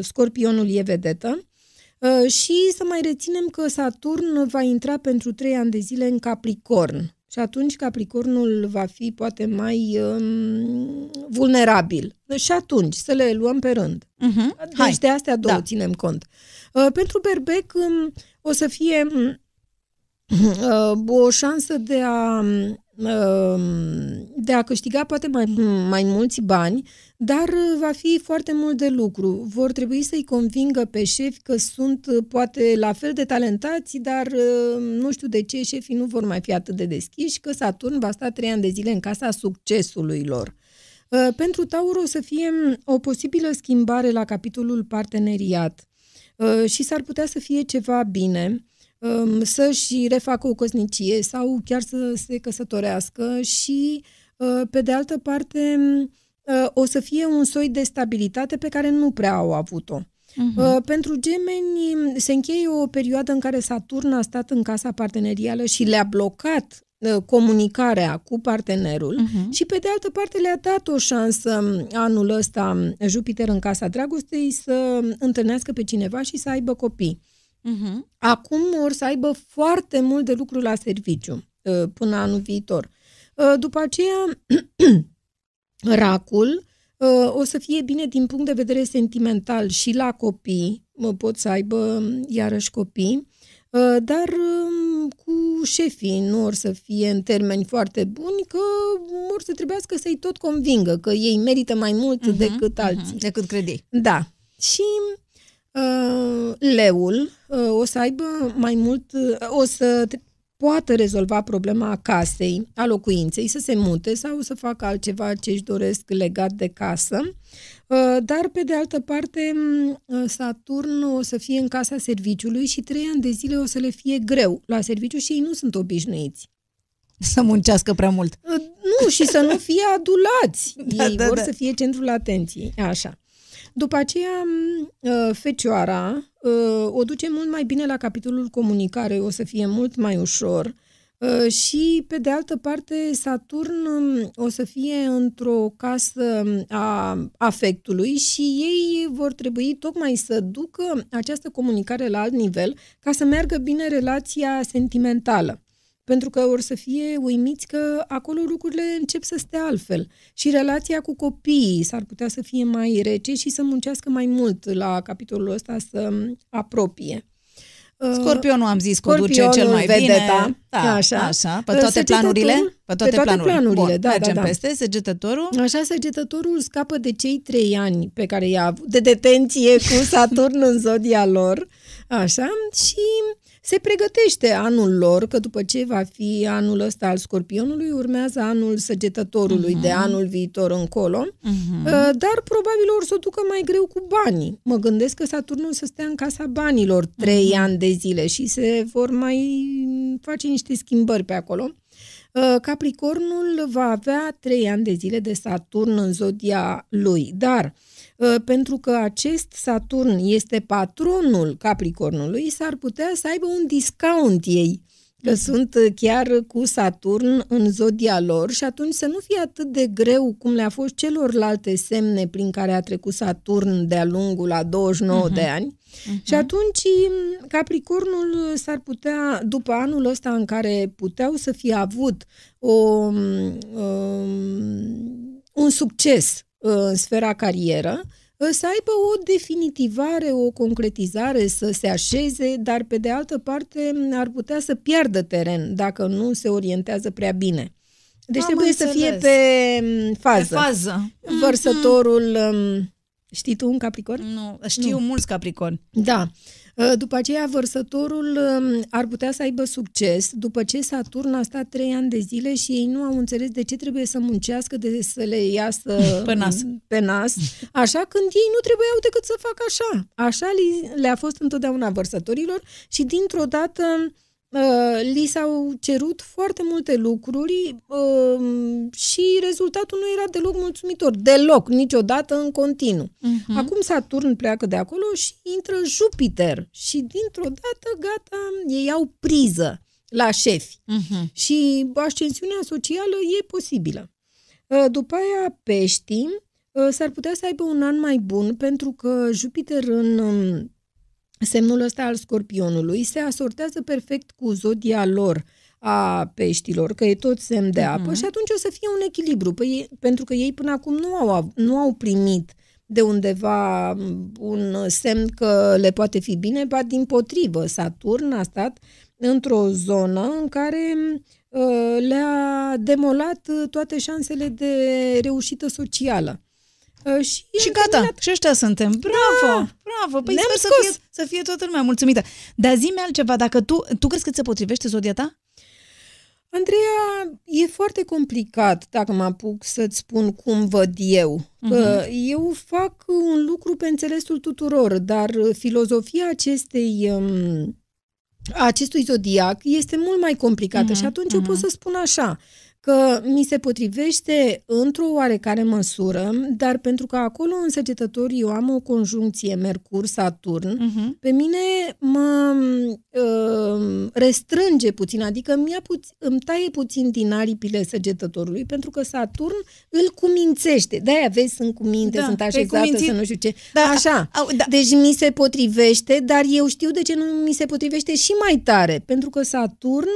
scorpionul e vedetă. Uh, și să mai reținem că Saturn va intra pentru trei ani de zile în Capricorn. Și atunci Capricornul va fi poate mai um, vulnerabil. Și atunci să le luăm pe rând. Uh-huh. Deci Hai. de astea două da. ținem cont. Uh, pentru berbec um, o să fie um, uh, o șansă de a Ehm, de a câștiga poate mai, mai mulți bani, dar va fi foarte mult de lucru. Vor trebui să-i convingă pe șefi că sunt poate la fel de talentați, dar ehm, nu știu de ce șefii nu vor mai fi atât de deschiși, că Saturn va sta trei ani de zile în casa succesului lor. Ehm, pentru Taur o să fie o posibilă schimbare la capitolul parteneriat și s-ar putea să fie ceva bine Um, să-și refacă o căsnicie sau chiar să se căsătorească și, uh, pe de altă parte, uh, o să fie un soi de stabilitate pe care nu prea au avut-o. Uh-huh. Pentru gemeni se încheie o perioadă în care Saturn a stat în casa partenerială și le-a blocat uh, comunicarea cu partenerul uh-huh. și pe de altă parte le-a dat o șansă um, anul ăsta Jupiter în casa dragostei să întâlnească pe cineva și să aibă copii. Uh-huh. Acum or să aibă foarte mult de lucru la serviciu uh, până anul viitor. Uh, după aceea, racul uh, o să fie bine din punct de vedere sentimental și la copii, pot să aibă um, iarăși copii, dar um, cu șefii nu or să fie în termeni foarte buni, că or să trebuiască să-i tot convingă că ei merită mai mult uh-huh, decât alții. Uh-huh, decât credeai. Da. Și Uh, leul uh, o să aibă mai mult, uh, o să poată rezolva problema casei, a locuinței, să se mute sau să facă altceva ce își doresc legat de casă. Dar, pe de altă parte, Saturn o să fie în casa serviciului și trei ani de zile o să le fie greu la serviciu și ei nu sunt obișnuiți. Să muncească prea mult. Nu, și să nu fie adulați. Da, ei da, vor da. să fie centrul atenției. Așa. După aceea, ă, fecioara ă, o duce mult mai bine la capitolul comunicare, o să fie mult mai ușor. Ă, și, pe de altă parte, Saturn o să fie într-o casă a afectului și ei vor trebui tocmai să ducă această comunicare la alt nivel ca să meargă bine relația sentimentală pentru că or să fie uimiți că acolo lucrurile încep să stea altfel. Și relația cu copiii s-ar putea să fie mai rece și să muncească mai mult la capitolul ăsta să apropie. Uh, Scorpionul am zis că o duce cel mai vedeta, bine. Da, așa. așa. Pe toate planurile? Pe toate, pe toate planurile. planurile Bun, da, mergem da, da. peste. Săgetătorul? Așa, săgetătorul scapă de cei trei ani pe care i-a avut de detenție cu Saturn în zodia lor. Așa, și se pregătește anul lor, că după ce va fi anul ăsta al scorpionului, urmează anul săgetătorului uh-huh. de anul viitor încolo, uh-huh. dar probabil or să o ducă mai greu cu banii. Mă gândesc că Saturnul să stea în casa banilor trei uh-huh. ani de zile și se vor mai face niște schimbări pe acolo. Uh, Capricornul va avea trei ani de zile de Saturn în zodia lui, dar uh, Uh, pentru că acest Saturn este patronul Capricornului, s-ar putea să aibă un discount ei, că sunt chiar cu Saturn în zodia lor și atunci să nu fie atât de greu cum le-a fost celorlalte semne prin care a trecut Saturn de-a lungul la 29 uh-huh. de ani. Uh-huh. Și atunci Capricornul s-ar putea, după anul ăsta în care puteau să fie avut o, um, un succes în sfera carieră, să aibă o definitivare, o concretizare, să se așeze, dar pe de altă parte ar putea să piardă teren dacă nu se orientează prea bine. Deci Am trebuie înțeles. să fie pe fază. Pe fază. Vărsătorul, mm-hmm. știi tu un Capricorn? Nu, știu nu. mulți Capricorn. Da. Uh, după aceea, vărsătorul um, ar putea să aibă succes după ce Saturn a stat trei ani de zile și ei nu au înțeles de ce trebuie să muncească, de să le iasă pe nas. pe nas, așa când ei nu trebuiau decât să facă așa. Așa le-a fost întotdeauna vărsătorilor și dintr-o dată Uh, li s-au cerut foarte multe lucruri uh, și rezultatul nu era deloc mulțumitor. Deloc, niciodată în continuu. Uh-huh. Acum Saturn pleacă de acolo și intră Jupiter și dintr-o dată, gata, ei au priză la șefi. Uh-huh. Și ascensiunea socială e posibilă. Uh, după aia, peștii s-ar putea să aibă un an mai bun pentru că Jupiter în um, semnul ăsta al scorpionului se asortează perfect cu zodia lor a peștilor, că e tot semn de apă uh-huh. și atunci o să fie un echilibru, păi, pentru că ei până acum nu au, nu au primit de undeva un semn că le poate fi bine, ba din potrivă, Saturn a stat într-o zonă în care uh, le-a demolat toate șansele de reușită socială. Uh, și, și gata, terminat. și ăștia suntem. Bravo, da, bravo. Păi sper să fie, să fie toată lumea mulțumită. Dar zi altceva, dacă tu, tu crezi că ți se potrivește zodia ta? Andreea, e foarte complicat dacă mă apuc să-ți spun cum văd eu. Uh-huh. Eu fac un lucru pe înțelesul tuturor, dar filozofia acestei um, acestui zodiac este mult mai complicată uh-huh. și atunci uh-huh. eu pot să spun așa că mi se potrivește într-o oarecare măsură, dar pentru că acolo în săgetător eu am o conjuncție Mercur-Saturn, uh-huh. pe mine mă uh, restrânge puțin, adică mi puț- îmi taie puțin din aripile săgetătorului, pentru că Saturn îl cumințește. De-aia vezi, sunt cu minte, da, sunt așezată, să nu știu ce. Da, Așa. A, da. Deci mi se potrivește, dar eu știu de ce nu mi se potrivește și mai tare, pentru că Saturn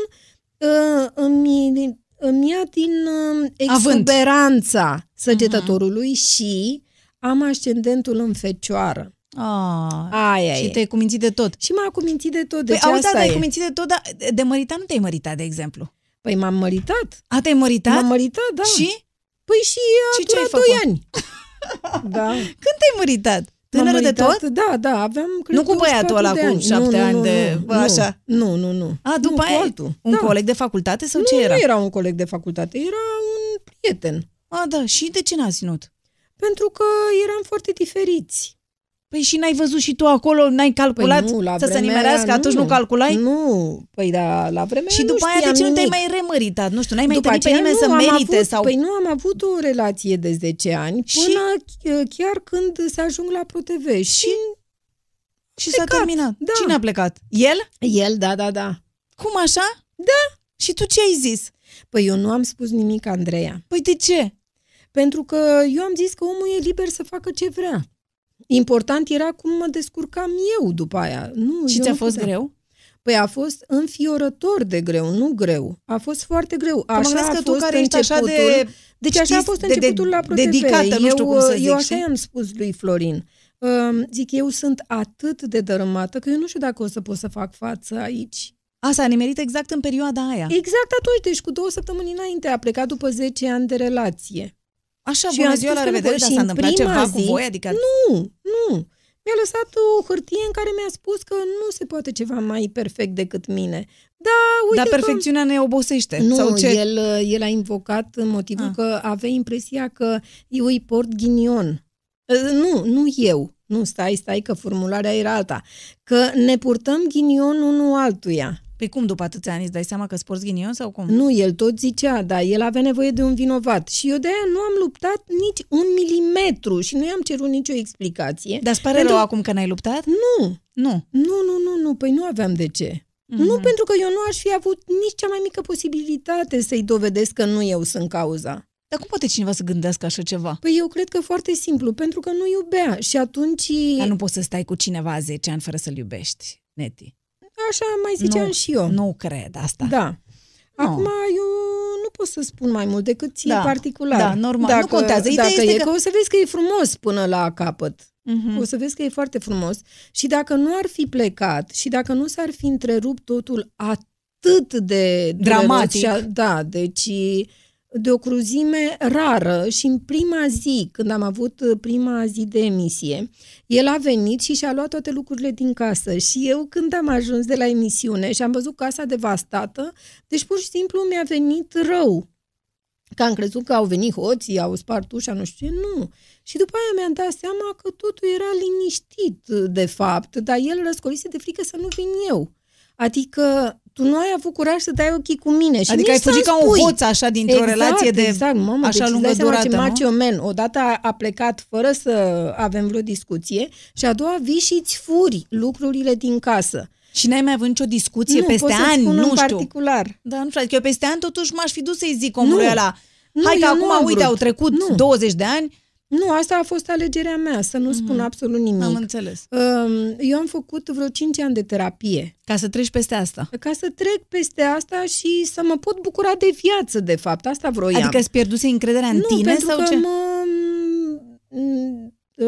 uh, îmi îmi ia din uh, exuberanța săgetătorului uh-huh. și am ascendentul în fecioară. Ah, Aia și e. te-ai cumințit de tot. Și m-a cumințit de tot. Deci păi, asta te-ai cumințit de tot, dar de măritat nu te-ai măritat, de exemplu. Păi m-am măritat. A, te-ai măritat? M-am măritat, da. Și? Păi și a și ce 2 ani. da. Când te-ai măritat? Tânără de tot? Da, da, aveam cred, Nu cu băiatul ăla cu șapte ani de... Nu, așa. Nu, nu, nu. A, după nu, aia, altul. un da. coleg de facultate sau nu, ce era? Nu era un coleg de facultate, era un prieten. A, da, și de ce n-a ținut? Pentru că eram foarte diferiți. Păi și n-ai văzut și tu acolo, n-ai calculat păi nu, la să se nimerească, aia, atunci nu, nu calculai? Nu, păi da, la vremea Și după aia de ce nu te-ai mai remăritat? Nu știu, n-ai mai întâlnit pe nimeni să merite? Avut, sau... Păi nu am avut o relație de 10 ani și? până chiar când se ajung la ProTV. Și, și, și s-a terminat. Da. Cine a plecat? El? El, da, da, da. Cum așa? Da. Și tu ce ai zis? Păi eu nu am spus nimic, Andreea. Păi de ce? Pentru că eu am zis că omul e liber să facă ce vrea. Important era cum mă descurcam eu după aia. Nu, și ți-a fost puteam. greu? Păi a fost înfiorător de greu, nu greu. A fost foarte greu. Așa mă a că tu care ești așa de... Deci așa a fost începutul de, de, la ProTV. Dedicată, nu știu eu, cum să zic, Eu așa i-am spus lui Florin. Uh, zic, eu sunt atât de dărâmată că eu nu știu dacă o să pot să fac față aici. Asta a nimerit exact în perioada aia. Exact atunci, deci cu două săptămâni înainte a plecat după 10 ani de relație. Așa, și bună ziua, la revedere, dar s-a întâmplat ceva zi, cu voi? Adică... Nu, nu. Mi-a lăsat o hârtie în care mi-a spus că nu se poate ceva mai perfect decât mine. Da, uite Dar perfecțiunea că... ne obosește? Nu, sau ce? El, el a invocat motivul ah. că avea impresia că eu îi port ghinion. Ă, nu, nu eu. Nu, stai, stai, că formularea era alta. Că ne purtăm ghinion unul altuia. Păi cum, după atâția ani, îți dai seama că sporți ghinion sau cum? Nu, el tot zicea, da, el avea nevoie de un vinovat. Și eu de-aia nu am luptat nici un milimetru și nu i-am cerut nicio explicație. Dar îți pare pentru... rău acum că n-ai luptat? Nu. Nu. Nu, nu, nu, nu, păi nu aveam de ce. Mm-hmm. Nu pentru că eu nu aș fi avut nici cea mai mică posibilitate să-i dovedesc că nu eu sunt cauza. Dar cum poate cineva să gândească așa ceva? Păi eu cred că foarte simplu, pentru că nu iubea și atunci... Dar nu poți să stai cu cineva 10 ani fără să-l iubești, Neti. Așa mai ziceam nu, și eu. Nu cred asta. Da. Acum eu nu pot să spun mai mult decât ție da, particular. Da, normal. Dacă, nu contează. Ideea dacă este e, că... că o să vezi că e frumos până la capăt. Uh-huh. O să vezi că e foarte frumos. Și dacă nu ar fi plecat și dacă nu s-ar fi întrerupt totul atât de dramatic. Și a, da, deci de o cruzime rară și în prima zi, când am avut prima zi de emisie, el a venit și și-a luat toate lucrurile din casă și eu când am ajuns de la emisiune și am văzut casa devastată, deci pur și simplu mi-a venit rău. Că am crezut că au venit hoții, au spart ușa, nu știu ce, nu. Și după aia mi-am dat seama că totul era liniștit, de fapt, dar el răscolise de frică să nu vin eu. Adică tu nu ai avut curaj să dai ochii cu mine. Și adică ai fugit ca un hoț așa dintr-o exact, relație de exact, mamă, așa deci lungă durată, ce Macio Man, odată a, a plecat fără să avem vreo discuție și a doua vii și îți furi lucrurile din casă. Și n-ai mai avut nicio discuție nu, peste ani? Nu, nu știu. particular. Da, nu știu, adică eu peste ani totuși m-aș fi dus să-i zic omului ăla. Hai că acum, uite, au trecut nu. 20 de ani, nu, asta a fost alegerea mea, să nu mm-hmm. spun absolut nimic. Am înțeles. Eu am făcut vreo 5 ani de terapie. Ca să treci peste asta. Ca să trec peste asta și să mă pot bucura de viață, de fapt. Asta vroiam. Adică îți pierduse încrederea în nu, tine? pentru sau că ce? mă,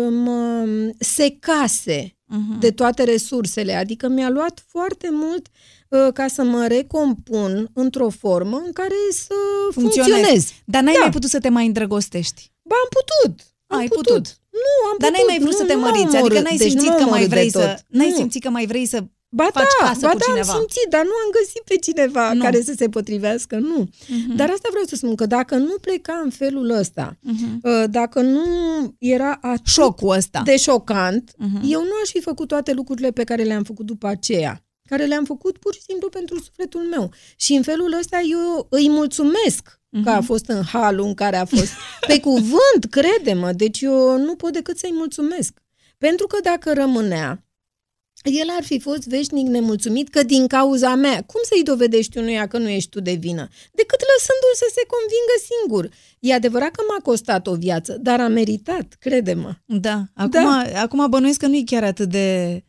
mă secase uh-huh. de toate resursele. Adică mi-a luat foarte mult uh, ca să mă recompun într-o formă în care să Funcționez. funcționez. Dar n-ai da. mai putut să te mai îndrăgostești? Ba, am putut. Am ai putut. putut. Nu, am Dar putut. n-ai mai vrut nu, să te măriți, adică n-ai deci simțit nu că mai vrei să... Tot. N-ai nu. simțit că mai vrei să Ba faci da, casă ba cu da, cineva. am simțit, dar nu am găsit pe cineva nu. care să se potrivească, nu. Uh-huh. Dar asta vreau să spun, că dacă nu pleca în felul ăsta, uh-huh. dacă nu era atât Șocul ăsta. de șocant, uh-huh. eu nu aș fi făcut toate lucrurile pe care le-am făcut după aceea care le-am făcut pur și simplu pentru sufletul meu. Și în felul ăsta eu îi mulțumesc uh-huh. Că a fost în halul în care a fost. Pe cuvânt, crede-mă, deci eu nu pot decât să-i mulțumesc. Pentru că dacă rămânea, el ar fi fost veșnic nemulțumit că din cauza mea, cum să-i dovedești unuia că nu ești tu de vină? Decât lăsându-l să se convingă singur. E adevărat că m-a costat o viață, dar a meritat, crede-mă. Da, acum, da. acum bănuiesc că nu e chiar atât de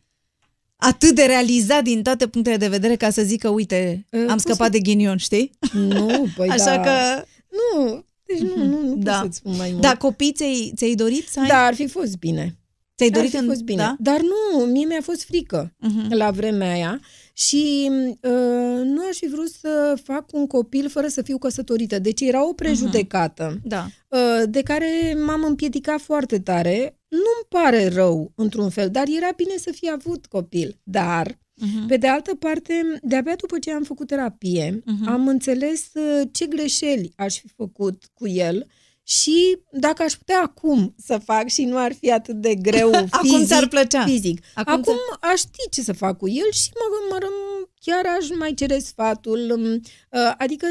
atât de realizat din toate punctele de vedere ca să zică, uite, uh, am scăpat de ghinion, știi? Nu, păi Așa da. că... Nu, deci nu, nu, nu da. pot să-ți spun mai mult. Da, copii ți-ai, ți-ai dorit să ai? Da, ar fi fost bine. Ți-ai dorit ar fi în... fost bine. Da? Dar nu, mie mi-a fost frică Mhm. la vremea aia și uh, nu aș fi vrut să fac un copil fără să fiu căsătorită. Deci era o prejudecată Da. uh, de care m-am împiedicat foarte tare. Nu-mi pare rău, într-un fel, dar era bine să fi avut copil. Dar, Mhm. pe de altă parte, de-abia după ce am făcut terapie, Mhm. am înțeles uh, ce greșeli aș fi făcut cu el și dacă aș putea acum să fac și nu ar fi atât de greu fizic, Acum ți-ar plăcea. fizic. Acum Acum, acum aș ști ce să fac cu el și mă, mă răm, chiar aș mai cere sfatul. um, uh, Adică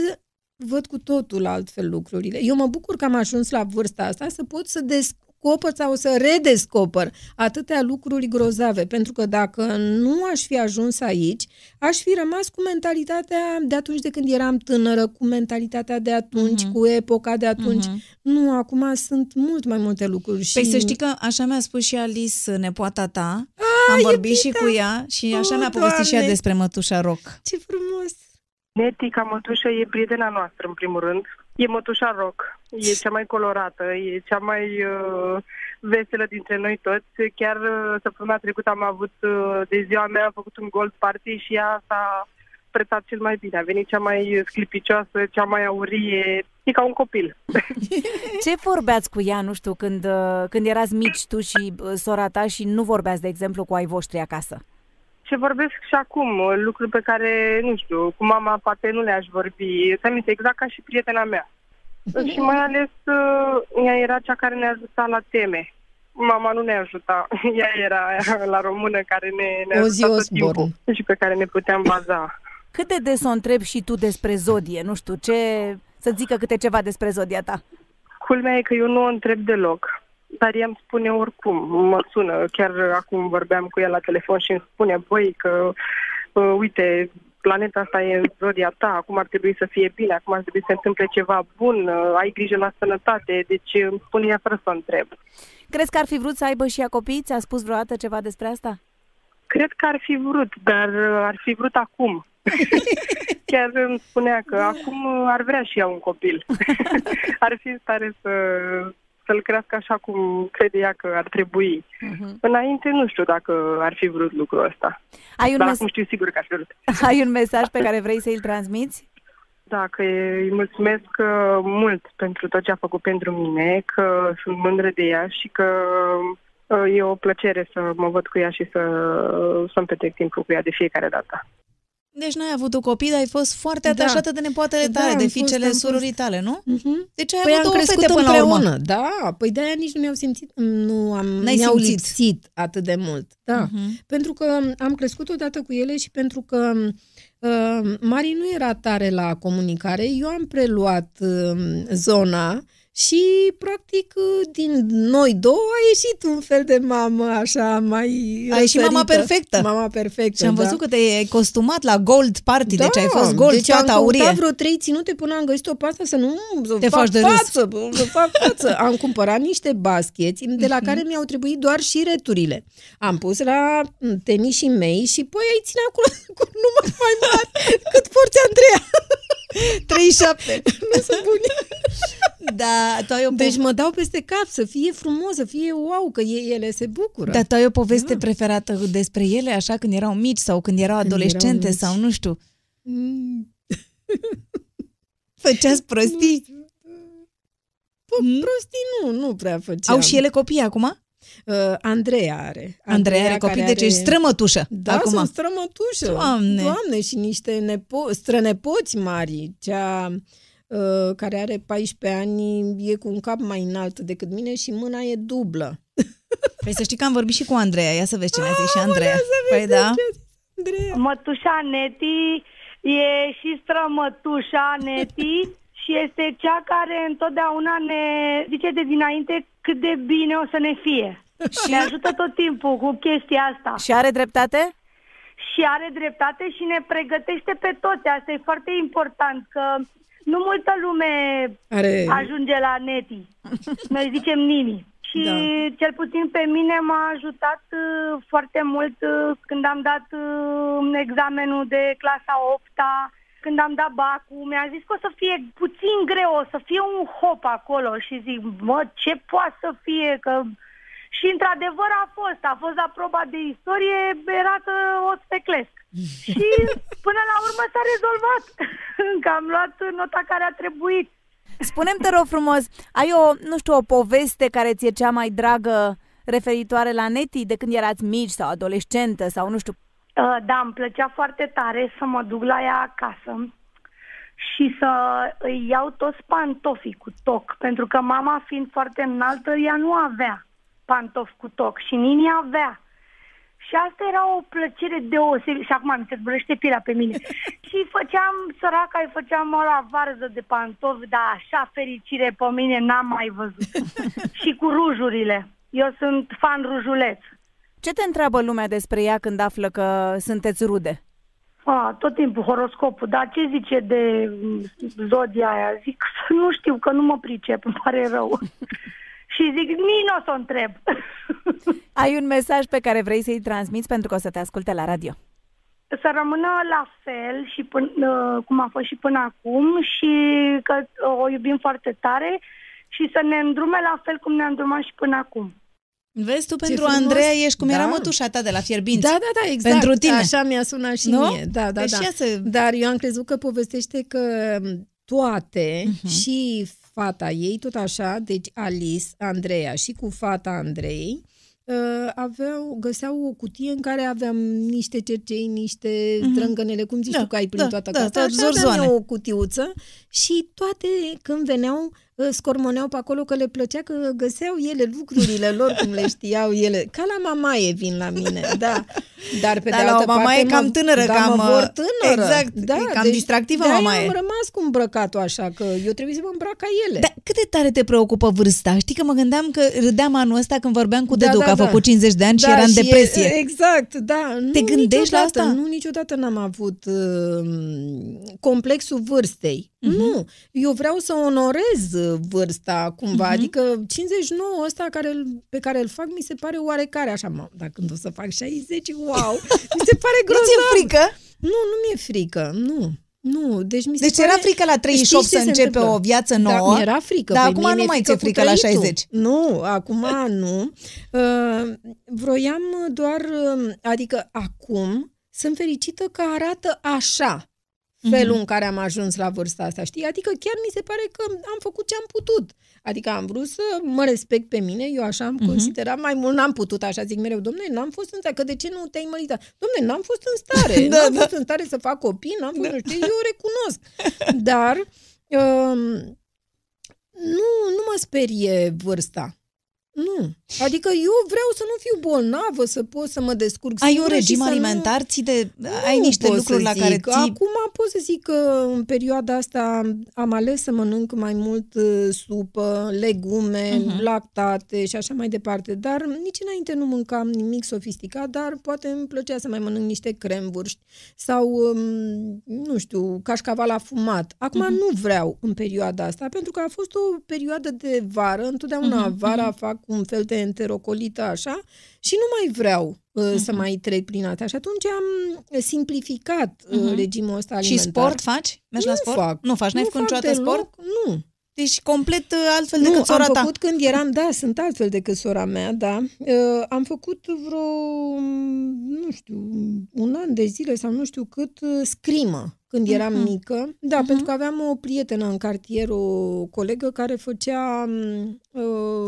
văd cu totul altfel lucrurile. Eu mă bucur că am ajuns la vârsta asta să pot să descoper sau să redescoper atâtea lucruri grozave, pentru că dacă nu aș fi ajuns aici, aș fi rămas cu mentalitatea de atunci de când eram tânără, cu mentalitatea de atunci, Mhm. cu epoca de atunci. Mhm. Nu, acum sunt mult mai multe lucruri. Și... Păi să știi că așa mi-a spus și Alice, nepoata ta. A, Am vorbit iubita! și cu ea și așa O, mi-a povestit și ea Doamne! despre mătușa Roc. Ce frumos! Neti, ca mătușă, e prietena noastră, în primul rând. E mătușa rock. E cea mai colorată, e cea mai uh, veselă dintre noi toți. Chiar uh, săptămâna trecută am avut, uh, de ziua mea, am făcut un gold party și ea s-a pretat cel mai bine. A venit cea mai sclipicioasă, cea mai aurie. E ca un copil. Ce vorbeați cu ea, nu știu, când, uh, când erați mici tu și uh, sora ta și nu vorbeați, de exemplu, cu ai voștri acasă? Ce vorbesc și acum, uh, lucruri pe care, nu știu, cu mama poate nu le-aș vorbi. Să aminte, exact ca și prietena mea. și mai ales uh, ea era cea care ne ajuta la teme. Mama nu ne ajuta. Ea era aia la română care ne, ne Ozzy ajuta tot Osbourne. timpul și pe care ne puteam baza. Cât de des o întrebi și tu despre zodie? Nu știu, ce... Să zică câte ceva despre zodia ta. Culmea e că eu nu o întreb deloc, dar ea îmi spune oricum, mă sună, chiar acum vorbeam cu ea la telefon și îmi spune, băi, că uh, uite, planeta asta e în zodia ta, acum ar trebui să fie bine, acum ar trebui să se întâmple ceva bun, uh, ai grijă la sănătate, deci uh, îmi spune ea fără să o întreb. Crezi că ar fi vrut să aibă și ea copii? Ți-a spus vreodată ceva despre asta? Cred că ar fi vrut, dar uh, ar fi vrut acum. Chiar îmi spunea că acum uh, ar vrea și ea un copil. ar fi în stare să, să-l crească așa cum crede ea că ar trebui. Mhm. Înainte nu știu dacă ar fi vrut lucrul ăsta. Ai un, Dar mes- acum știu sigur că ar fi vrut. ai un mesaj pe care vrei să-l transmiți? Da, că îi mulțumesc uh, mult pentru tot ce a făcut pentru mine, că sunt mândră de ea și că uh, e o plăcere să mă văd cu ea și să, să-mi petrec timpul cu ea de fiecare dată. Deci n-ai avut o copii, dar ai fost foarte da. atașată de nepoatele tale, da, de fiicele fost, surorii tale, nu? Uh-huh. Deci ai păi avut am două crescut fete până împreună. la urmă. Da, păi de-aia nici nu mi-au simțit, nu am, N-ai mi-au simțit. lipsit atât de mult. Da, Uh-huh. pentru că am crescut odată cu ele și pentru că uh, Mari nu era tare la comunicare, eu am preluat uh, zona și, practic, uh, din noi două a ieșit un fel de mamă așa mai A ieșit mama răsărită. perfectă. Mama perfectă, Și am da. văzut că te-ai costumat la Gold Party, deci ai fost Gold, deci am fata căutat aurie. vreo trei ținute până am găsit o pastă să nu să Te fac faci de râs. față, să fac față. Am cumpărat niște bascheți de la care mi-au trebuit doar și returile. Am pus la tenișii mei și păi ai ține acolo cu număr mai mare cât porți Andreea. 37. nu sunt buni. Da, tu ai o Deci mă dau peste cap să fie frumos, să fie wow, că e- ele se bucură. Dar tu ai o poveste da. preferată despre ele, așa, când erau mici sau când erau Când adolescente erau mici. sau nu știu. Mm. Făceați prostii? Pă, prostii nu, nu prea făceam. Au și ele copii acum? Uh, Andreea are. Andreea are copii, care deci ești strămătușă Da, acum. sunt strămătușă. Doamne! Doamne, și niște nepo- strănepoți mari. Cea uh, care are 14 ani e cu un cap mai înalt decât mine și mâna e dublă. Păi să știi că am vorbit și cu Andreea, ia să vezi ce ne-a zis și Andreea. Păi da. Andreea. Mătușa Neti e și strămătușa Neti și este cea care întotdeauna ne zice de dinainte cât de bine o să ne fie. Și ne ajută tot timpul cu chestia asta. Și are dreptate? și are dreptate și ne pregătește pe toți. Asta e foarte important, că nu multă lume Are... ajunge la neti. Noi zicem nini. Și Da. cel puțin pe mine m-a ajutat uh, foarte mult uh, când am dat uh, examenul de clasa 8-a, când am dat bacul, mi-a zis că o să fie puțin greu, o să fie un hop acolo și zic, mă, ce poate să fie, că și într-adevăr a fost. A fost la proba de istorie, era că o speclesc. și până la urmă s-a rezolvat. că am luat nota care a trebuit. Spune-mi, te rog frumos, ai o, nu știu, o poveste care ți-e cea mai dragă referitoare la Neti de când erați mici sau adolescentă sau nu știu. Uh, Da, îmi plăcea foarte tare să mă duc la ea acasă și să îi iau toți pantofii cu toc, pentru că mama fiind foarte înaltă, ea nu avea pantofi cu toc și Nini avea. Și asta era o plăcere deosebită. Și acum mi se zburește pielea pe mine. și făceam, săraca, îi făceam o la varză de pantofi, dar așa fericire pe mine n-am mai văzut. și cu rujurile. Eu sunt fan rujuleț. Ce te întreabă lumea despre ea când află că sunteți rude? A, tot timpul horoscopul, dar ce zice de mm, zodia aia? Zic, nu știu, că nu mă pricep, îmi pare rău. Și zic, nici nu o să o întreb. Ai un mesaj pe care vrei să-i transmiți pentru că o să te asculte la radio. să rămână la fel și până, cum a fost și până acum și că uh, o iubim foarte tare și să ne îndrume la fel cum ne-a îndrumat și până acum. Vezi, tu pentru frumos. Andreea ești cum Da. era mătușa ta de la Fierbinți. Da, da, da, exact. Pentru tine. Așa mi-a sunat și Nu? mie. Da, da, Deci da. ia să- Dar eu am crezut că povestește că toate Mhm. și fata ei, tot așa, deci Alice, Andreea și cu fata Andrei, uh, aveau, găseau o cutie în care aveam niște cercei, niște Mhm. drângănele, cum zici Da, tu că ai prin da, toată da, casa, da, așa aveam zorzoane. eu o cutiuță și toate când veneau uh, scormoneau pe acolo că le plăcea că găseau ele lucrurile lor cum le știau ele. Ca la mamaie vin la mine, da. Dar pe Da, de la o altă mamaie parte, cam mă- tânără, da, cam, mă vor tânără. exact, da, e cam distractivă de-aia mamaie. am rămas cu îmbrăcatul așa, că eu trebuie să mă îmbrac ca ele. Dar cât de tare te preocupă vârsta? Știi că mă gândeam că râdeam anul ăsta când vorbeam cu Da, Dedu, da, că a da. făcut 50 de ani și Da, era în și e- depresie. exact, da. Te nu, gândești la niciodată, asta? Nu, niciodată n-am avut uh, complexul vârstei. Mhm. Nu, eu vreau să onorez uh, vârsta cumva, Mhm. adică 59 ăsta care, îl- pe care îl fac mi se pare oarecare așa, mă, dar când o să fac 60, wow, mi se pare Nu ți-e grozav. frică? Nu, nu mi-e frică, nu. Nu, deci mi se Deci pare... era frică la 38 Știi ce să se începe întâmplă? o viață Da, nouă, mi-era frică. dar Păi acum mie nu mi-e mai frică ți-e cu frică la trăitul. 60. Nu, acum nu. Uh, vroiam doar, uh, adică acum sunt fericită că arată așa felul uh-huh. în care am ajuns la vârsta asta, știi? Adică chiar mi se pare că am făcut ce am putut. Adică am vrut să mă respect pe mine, eu așa am uh-huh. considerat, mai mult n-am putut, așa zic mereu, domnule, n-am fost în stare, că de ce nu te-ai măritat? Domnule, n-am fost în stare, da, n-am da. fost în stare să fac copii, n-am fost, da. nu știu, eu o recunosc. Dar um, nu, nu mă sperie vârsta. Nu. Adică eu vreau să nu fiu bolnavă, să pot să mă descurc Ai un regim alimentar? Nu... Ți de, ai niște lucruri la care ții... Acum pot să zic că în perioada asta am ales să mănânc mai mult uh, supă, legume, uh-huh. lactate și așa mai departe. Dar nici înainte nu mâncam nimic sofisticat, dar poate îmi plăcea să mai mănânc niște cremvârști sau, um, nu știu, cașcaval afumat. Acum uh-huh. nu vreau în perioada asta, pentru că a fost o perioadă de vară. Întotdeauna uh-huh. vara fac un fel de enterocolită așa și nu mai vreau uh, uh-huh. să mai trec prin asta. Și atunci am simplificat uh-huh. regimul ăsta alimentar. Și sport faci? Mergi nu la sport? Fac. Nu faci? N-ai făcut niciodată sport? Nu. Deci complet uh, altfel nu, decât sora am făcut când eram, da, sunt altfel decât sora mea, da. Uh, am făcut vreo, nu știu, un an de zile sau nu știu cât, uh, scrimă când eram uh-huh. mică. Da, uh-huh. pentru că aveam o prietenă în cartier, o colegă care făcea uh,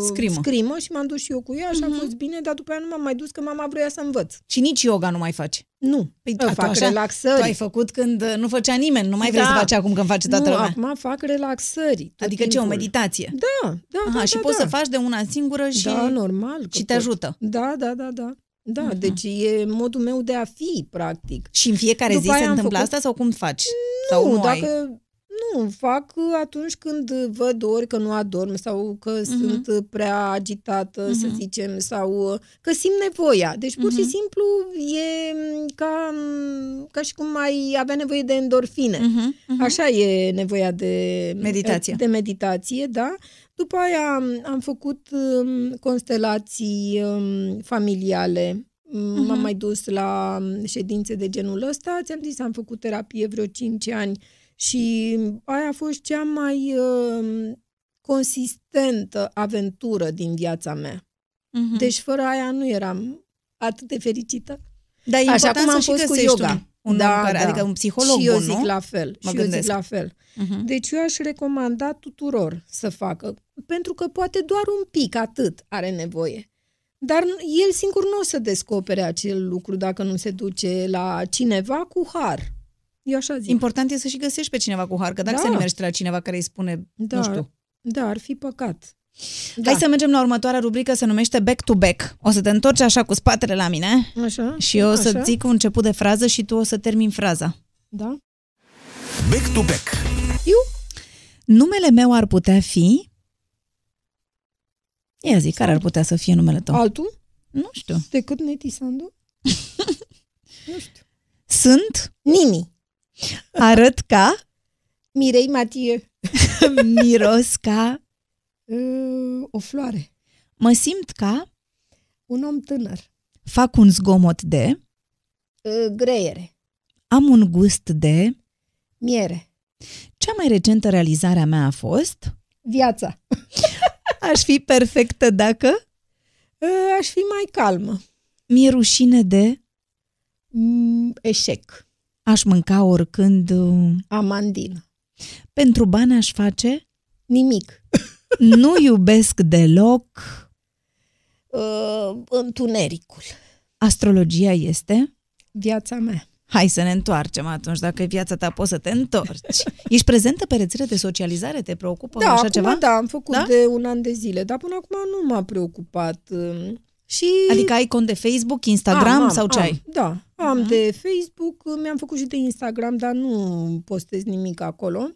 scrimă. scrimă și m-am dus și eu cu ea și uh-huh. a fost bine, dar după aia nu m-am mai dus că mama vrea să învăț. Și nici yoga nu mai faci? Nu. Păi, fac așa, relaxări. Tu ai făcut când uh, nu făcea nimeni, nu mai vrei da. să faci acum când face toată nu, lumea. acum fac relaxări. Adică timpul. ce, o meditație? Da, da, Aha, da. și da, poți da. să faci de una singură și, da, normal, și te ajută. Da, da, da, da. Da, uh-huh. deci e modul meu de a fi, practic. Și în fiecare După zi se întâmplă făcut... asta sau cum faci? Nu, sau nu dacă... Ai? Nu, fac atunci când văd ori că nu adorm sau că uh-huh. sunt prea agitată, uh-huh. să zicem, sau că simt nevoia. Deci, pur uh-huh. și simplu, e ca, ca și cum mai avea nevoie de endorfine. Uh-huh. Uh-huh. Așa e nevoia de meditație. De meditație, da. După aia am făcut um, constelații um, familiale. Uh-huh. M-am mai dus la ședințe de genul ăsta. Ți-am zis, am făcut terapie vreo 5 ani și aia a fost cea mai uh, consistentă aventură din viața mea. Uh-huh. Deci fără aia nu eram atât de fericită. Dar e Așa cum am fost cu yoga. Un, un da, care, da. Adică un psiholog Și eu bun, zic nu? la fel. Mă și gândesc. eu zic la fel. Uh-huh. Deci eu aș recomanda tuturor să facă. Pentru că poate doar un pic atât are nevoie. Dar el singur nu o să descopere acel lucru dacă nu se duce la cineva cu har. Eu așa zic. Important e să și găsești pe cineva cu har, că dacă Da. să nu mergi la cineva care îi spune, Da, nu știu. Da, ar fi păcat. Hai să mergem la următoarea rubrică, se numește Back to Back. O să te întorci așa cu spatele la mine Așa? și eu o să așa? zic un început de frază și tu o să termin fraza. Da? Back to back. Numele meu ar putea fi... Ia zi, care ar putea să fie numele tău? Altul? Nu știu. Decât Neti Sandu? nu știu. Sunt, Nini. arăt ca, Mirei Matie. miros ca, Uh, o floare. mă simt ca, Un om tânăr. fac un zgomot de, Uh, greiere. am un gust de... Miere. Cea mai recentă realizare a mea a fost... Viața. Aș fi perfectă dacă... Uh, aș fi mai calmă. Mi-e rușine de... Mm, eșec. Aș mânca oricând... uh, Amandină. Pentru bani aș face... Nimic. Nu iubesc deloc... Uh, întunericul. Astrologia este... Viața mea. Hai să ne întoarcem atunci, dacă e viața ta poți să te întorci. Ești prezentă pe rețele de socializare? Te preocupă Da, așa acum ceva? da, am făcut Da? de un an de zile, dar până acum nu m-a preocupat. um, Și Adică ai cont de Facebook, Instagram am, sau ce am, ai? Da, am Mhm. de Facebook, mi-am făcut și de Instagram, dar nu postez nimic acolo.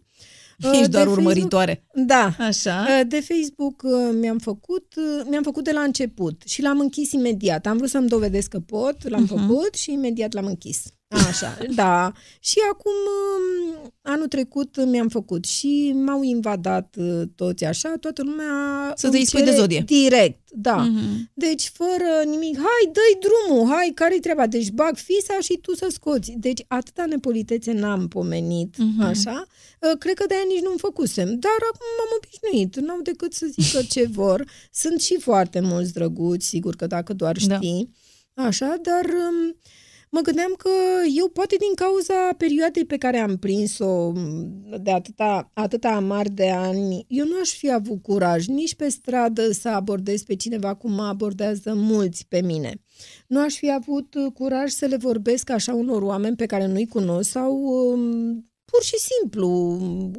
Ești Uh, doar de urmăritoare. Facebook, da. Așa. Uh, De Facebook uh, mi-am făcut, uh, mi-am făcut de la început și l-am închis imediat. Am vrut să-mi dovedesc că pot, l-am Mhm. făcut și imediat l-am închis. Așa, da. Și acum, um, anul trecut mi-am făcut și m-au invadat uh, toți așa, toată lumea Să îmi te spui de cere zodie. Direct, da. Mhm. Deci fără nimic, hai, dă-i drumul, hai, care-i treaba? Deci bag fisa și tu să scoți. Deci atâta nepolitețe n-am pomenit, Mhm. așa. Uh, Cred că de-aia nici nu-mi făcusem. Dar acum m-am obișnuit. N-au decât să zică ce vor. Sunt și foarte mulți drăguți, sigur că dacă doar Da. știi. Așa, dar um, mă gândeam că eu poate din cauza perioadei pe care am prins-o de atâta, atâta amar de ani, eu nu aș fi avut curaj nici pe stradă să abordez pe cineva cum mă abordează mulți pe mine. Nu aș fi avut curaj să le vorbesc așa unor oameni pe care nu-i cunosc sau um, pur și simplu,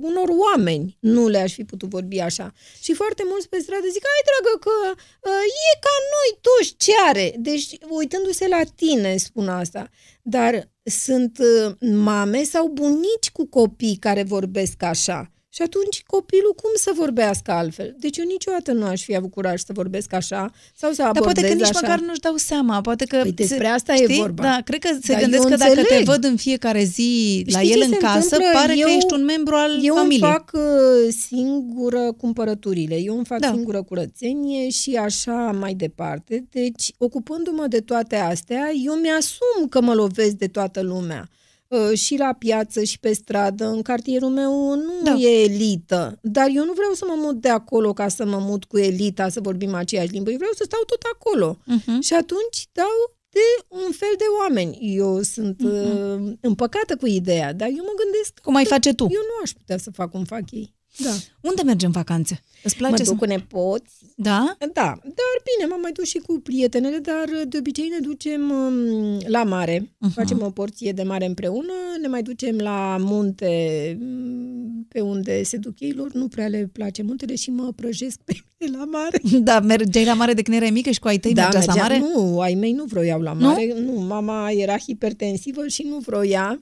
unor oameni nu le-aș fi putut vorbi așa. Și foarte mulți pe stradă zic, ai dragă că uh, e ca noi toți ce are. Deci, uitându-se la tine, spun asta. Dar sunt uh, mame sau bunici cu copii care vorbesc așa. Și atunci copilul cum să vorbească altfel? Deci eu niciodată nu aș fi avut curaj să vorbesc așa sau să abordez Dar poate că nici așa. măcar nu-și dau seama. Poate că Păi despre se, asta știi? e vorba. Da, cred că se Dar gândesc eu că dacă te înțeleg. văd în fiecare zi la Știi el ce în se casă, întâmplă? pare eu, că ești un membru al eu familiei. îmi fac uh, singură cumpărăturile, eu îmi fac Da. da. singură curățenie și așa mai departe. Deci, ocupându-mă de toate astea, eu mi-asum că mă lovesc de toată lumea. Uh, și la piață și pe stradă, în cartierul meu nu Da. da. e elită, dar eu nu vreau să mă mut de acolo ca să mă mut cu elita, să vorbim aceeași limbă, eu vreau să stau tot acolo. Mhm. Și atunci dau de un fel de oameni. Eu sunt uh, împăcată cu ideea, dar eu mă gândesc Cum ai face tu? eu nu aș putea să fac cum fac ei. Da. Unde mergi în vacanțe? Îți Mă place duc să... cu nepoți. Da? Da, dar bine, m-am mai dus și cu prietenele, dar de obicei ne ducem um, la mare. Mhm. Facem o porție de mare împreună, ne mai ducem la munte um, pe unde se duc ei, lor nu prea le place muntele și mă prăjesc pe mine la mare. Da, mergeai la mare de când erai mică și cu ai tăi da, mergeați la mergeam- mare? Nu, ai mei nu vroiau la Nu? mare. Nu? mama era hipertensivă și nu vroia.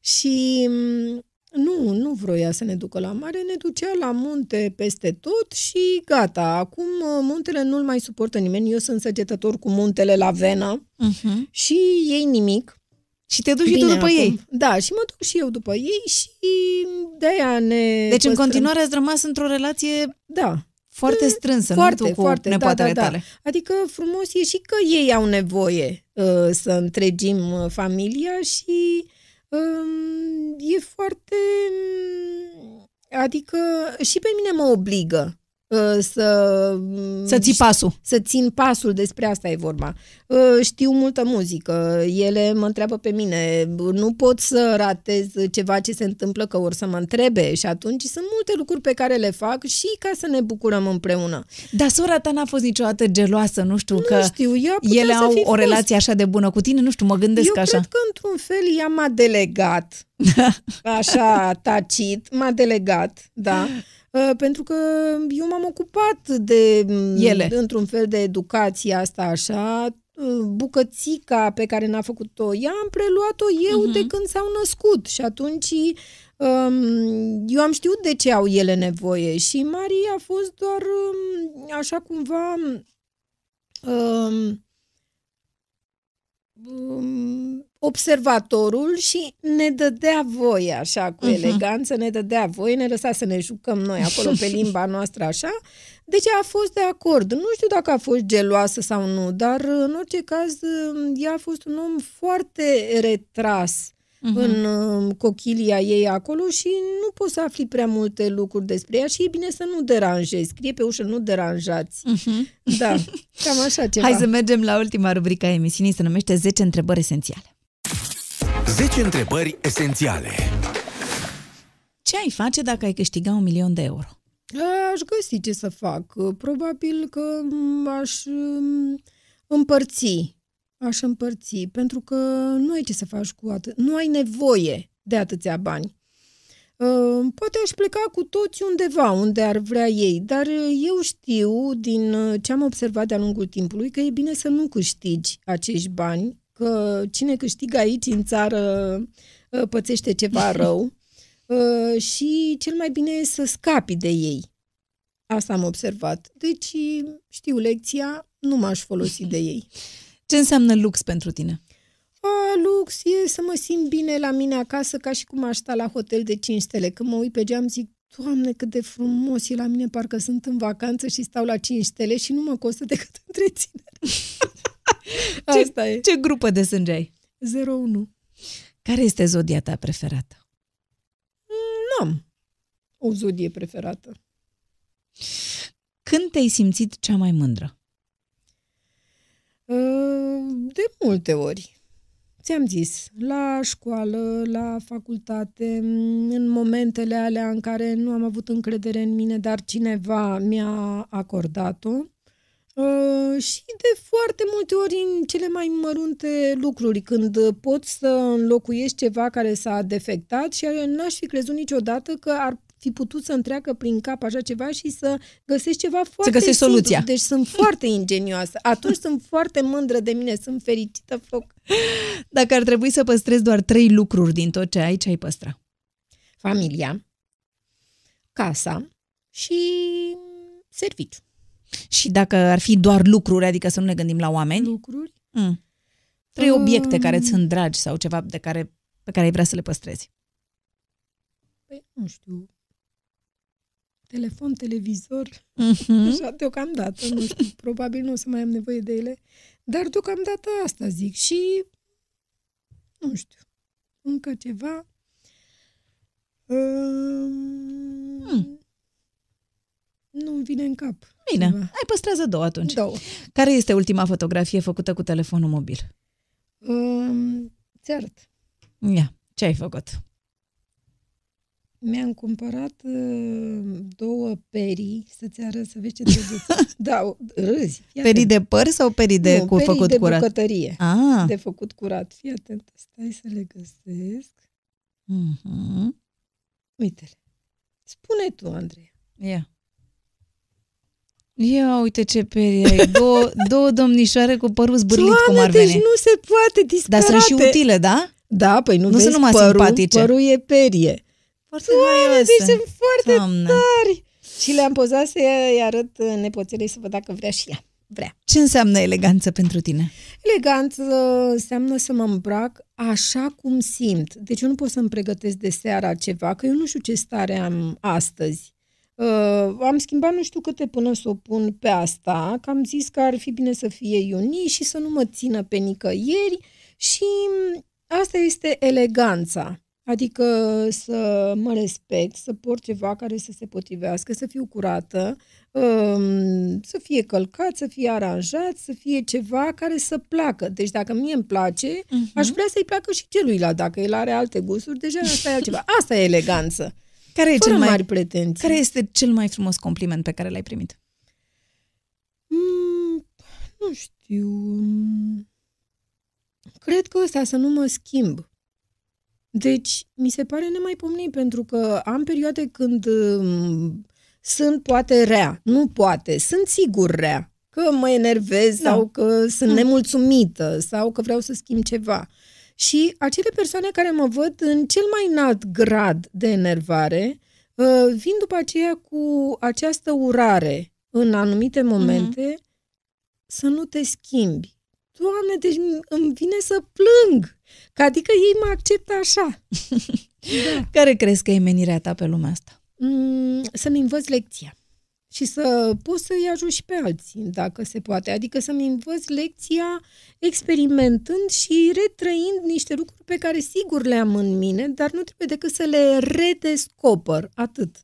Și m, nu, nu vroia să ne ducă la mare, ne ducea la munte peste tot și gata. Acum uh, muntele nu-l mai suportă nimeni. Eu sunt săgetător cu muntele la venă Mhm. și ei nimic. Și te duci și tu Bine, după acum, ei. Da, și mă duc și eu după ei și de-aia ne Deci în păstrăm. continuare ați rămas într-o relație Da, foarte strânsă, foarte, nu tu cu foarte, da, nepoatele da, da. tale. Adică frumos e și că ei au nevoie uh, să întregim uh, familia și um, e foarte... um, Adică și pe mine mă obligă. uh, să... um, Să ții pasul. să țin pasul, despre asta e vorba. Uh, Știu multă muzică, ele mă întreabă pe mine, nu pot să ratez ceva ce se întâmplă că or să mă întrebe și atunci sunt multe lucruri pe care le fac și ca să ne bucurăm împreună. Dar sora ta n-a fost niciodată geloasă, nu știu, că nu știu, ea putea ele să au fi o fost. relație așa de bună cu tine, nu știu, mă gândesc Eu așa. cred că într-un fel ea m-a delegat, așa tacit, m-a delegat, da. Uh, Pentru că eu m-am ocupat de m, Ele. într-un fel de educație asta așa, uh, bucățica pe care n-a făcut-o ea, am preluat-o eu Mhm. de când s-au născut și atunci um, eu am știut de ce au ele nevoie și Maria a fost doar um, așa cumva um, um, observatorul și ne dădea voie așa cu Mhm. eleganță, ne dădea voie, ne lăsa să ne jucăm noi acolo pe limba noastră așa. Deci a fost de acord. Nu știu dacă a fost geloasă sau nu, dar în orice caz ea a fost un om foarte retras Mhm. în uh, cochilia ei acolo și nu poți să afli prea multe lucruri despre ea și e bine să nu deranjezi. Scrie pe ușă, nu deranjați. Mhm. Da, cam așa ceva. Hai să mergem la ultima rubrică a emisiunii, se numește 10 întrebări esențiale. 10 întrebări esențiale. Ce ai face dacă ai câștiga un milion de euro? Aș găsi ce să fac. Probabil că m, aș m, împărți. Aș împărți, pentru că nu ai ce să faci cu atât. Nu ai nevoie de atâția bani. Uh, Poate aș pleca cu toți undeva, unde ar vrea ei, dar eu știu, din uh, ce am observat de-a lungul timpului, că e bine să nu câștigi acești bani, că cine câștigă aici în țară uh, pățește ceva rău uh, și cel mai bine e să scapi de ei. Asta am observat. Deci știu lecția, nu m-aș folosi de ei. Ce înseamnă lux pentru tine? A, lux e să mă simt bine la mine acasă ca și cum aș sta la hotel de 5 stele. Când mă uit pe geam zic, Doamne, cât de frumos e la mine, parcă sunt în vacanță și stau la 5 stele și nu mă costă decât întreținere. Asta e. Ce grupă de sânge ai? 01. Care este zodia ta preferată? N-am o zodie preferată. Când te-ai simțit cea mai mândră? Uh, De multe ori. ți-am zis, la școală, la facultate, în momentele alea în care nu am avut încredere în mine, dar cineva mi-a acordat-o. Uh, și de foarte multe ori în cele mai mărunte lucruri, când poți să înlocuiești ceva care s-a defectat și n-aș fi crezut niciodată că ar fi putut să întreacă prin cap așa ceva și să găsești ceva foarte Să găsești simplu. soluția. Deci sunt foarte ingenioasă. Atunci sunt foarte mândră de mine, sunt fericită foc. Dacă ar trebui să păstrezi doar trei lucruri din tot ce ai, ce ai păstra? Familia, casa și serviciu. Și dacă ar fi doar lucruri, adică să nu ne gândim la oameni? Lucruri? Mm. Trei um... obiecte care îți sunt dragi sau ceva de care, pe care ai vrea să le păstrezi. Păi, nu știu, telefon, televizor, uh-huh. așa, deocamdată, nu știu, probabil nu o să mai am nevoie de ele, dar deocamdată asta zic și, nu știu, încă ceva. Um, hmm. Nu-mi vine în cap. Bine, ceva. ai păstrează două atunci. Două. Care este ultima fotografie făcută cu telefonul mobil? Um, țert. Ia, ce ai făcut? Mi-am cumpărat uh, două perii, să-ți arăt, să vezi ce drăguț. da, râzi. Perii de păr sau perii de nu, cu perii făcut de curat? bucătărie. Ah. De făcut curat. Fii atent, stai să le găsesc. Mm-hmm. Uite-le. Spune tu, Andrei. Ia. Ia uite ce peri ai. Două, două domnișoare cu părul zbârlit, Doamne, cum ar deci veni. nu se poate disperate. Dar sunt și utile, da? Da, păi nu, Nu vezi sunt numai părul, simpatice. părul e perie. Foarte Doamne, haioase. deci sunt foarte Doamne. tari. Și le-am pozat să-i arăt nepoțelei să văd dacă vrea și ea. Vrea. Ce înseamnă eleganță pentru tine? Eleganță înseamnă să mă îmbrac așa cum simt. Deci eu nu pot să-mi pregătesc de seara ceva, că eu nu știu ce stare am astăzi. Uh, am schimbat nu știu câte până să o pun pe asta, că am zis că ar fi bine să fie iuni și să nu mă țină pe nicăieri și asta este eleganța. Adică să mă respect, să port ceva care să se potrivească, să fiu curată, um, să fie călcat, să fie aranjat, să fie ceva care să placă. Deci dacă mie îmi place, uh-huh. aș vrea să-i placă și celuilalt. Dacă el are alte gusturi, deja asta e altceva. Asta e eleganță. Care, e Fără cel mai, mari pretenții. care este cel mai frumos compliment pe care l-ai primit? Mm, nu știu. mm, Cred că ăsta, să nu mă schimb. Deci, mi se pare nemaipomenit, pentru că am perioade când um, sunt poate rea. Nu poate, sunt sigur rea. Că mă enervez Da. sau că sunt nemulțumită sau că vreau să schimb ceva. Și acele persoane care mă văd în cel mai înalt grad de enervare uh, vin după aceea cu această urare în anumite momente să nu te schimbi. Doamne, deci m- îmi vine să plâng. Că adică ei mă acceptă așa. Care crezi că e menirea ta pe lumea asta? Mm, să-mi învăț lecția. Și să pot să-i ajut și pe alții, dacă se poate. Adică să-mi învăț lecția experimentând și retrăind niște lucruri pe care sigur le am în mine, dar nu trebuie decât să le redescoper. Atât.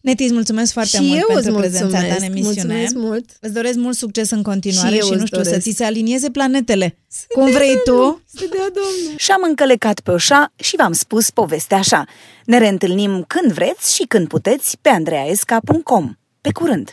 Neti, îți mulțumesc foarte și mult eu pentru îți prezența ta în mulțumesc. emisiune. Mulțumesc mult. Îți doresc mult succes în continuare Și eu și, nu îți știu, să doresc. ți se alinieze planetele. Să Cum dea vrei Domnul, tu. Să dea Domnul. Și-am încălecat pe oșa și v-am spus povestea așa. Ne reîntâlnim când vreți și când puteți pe andreaesca.com. Pe curând!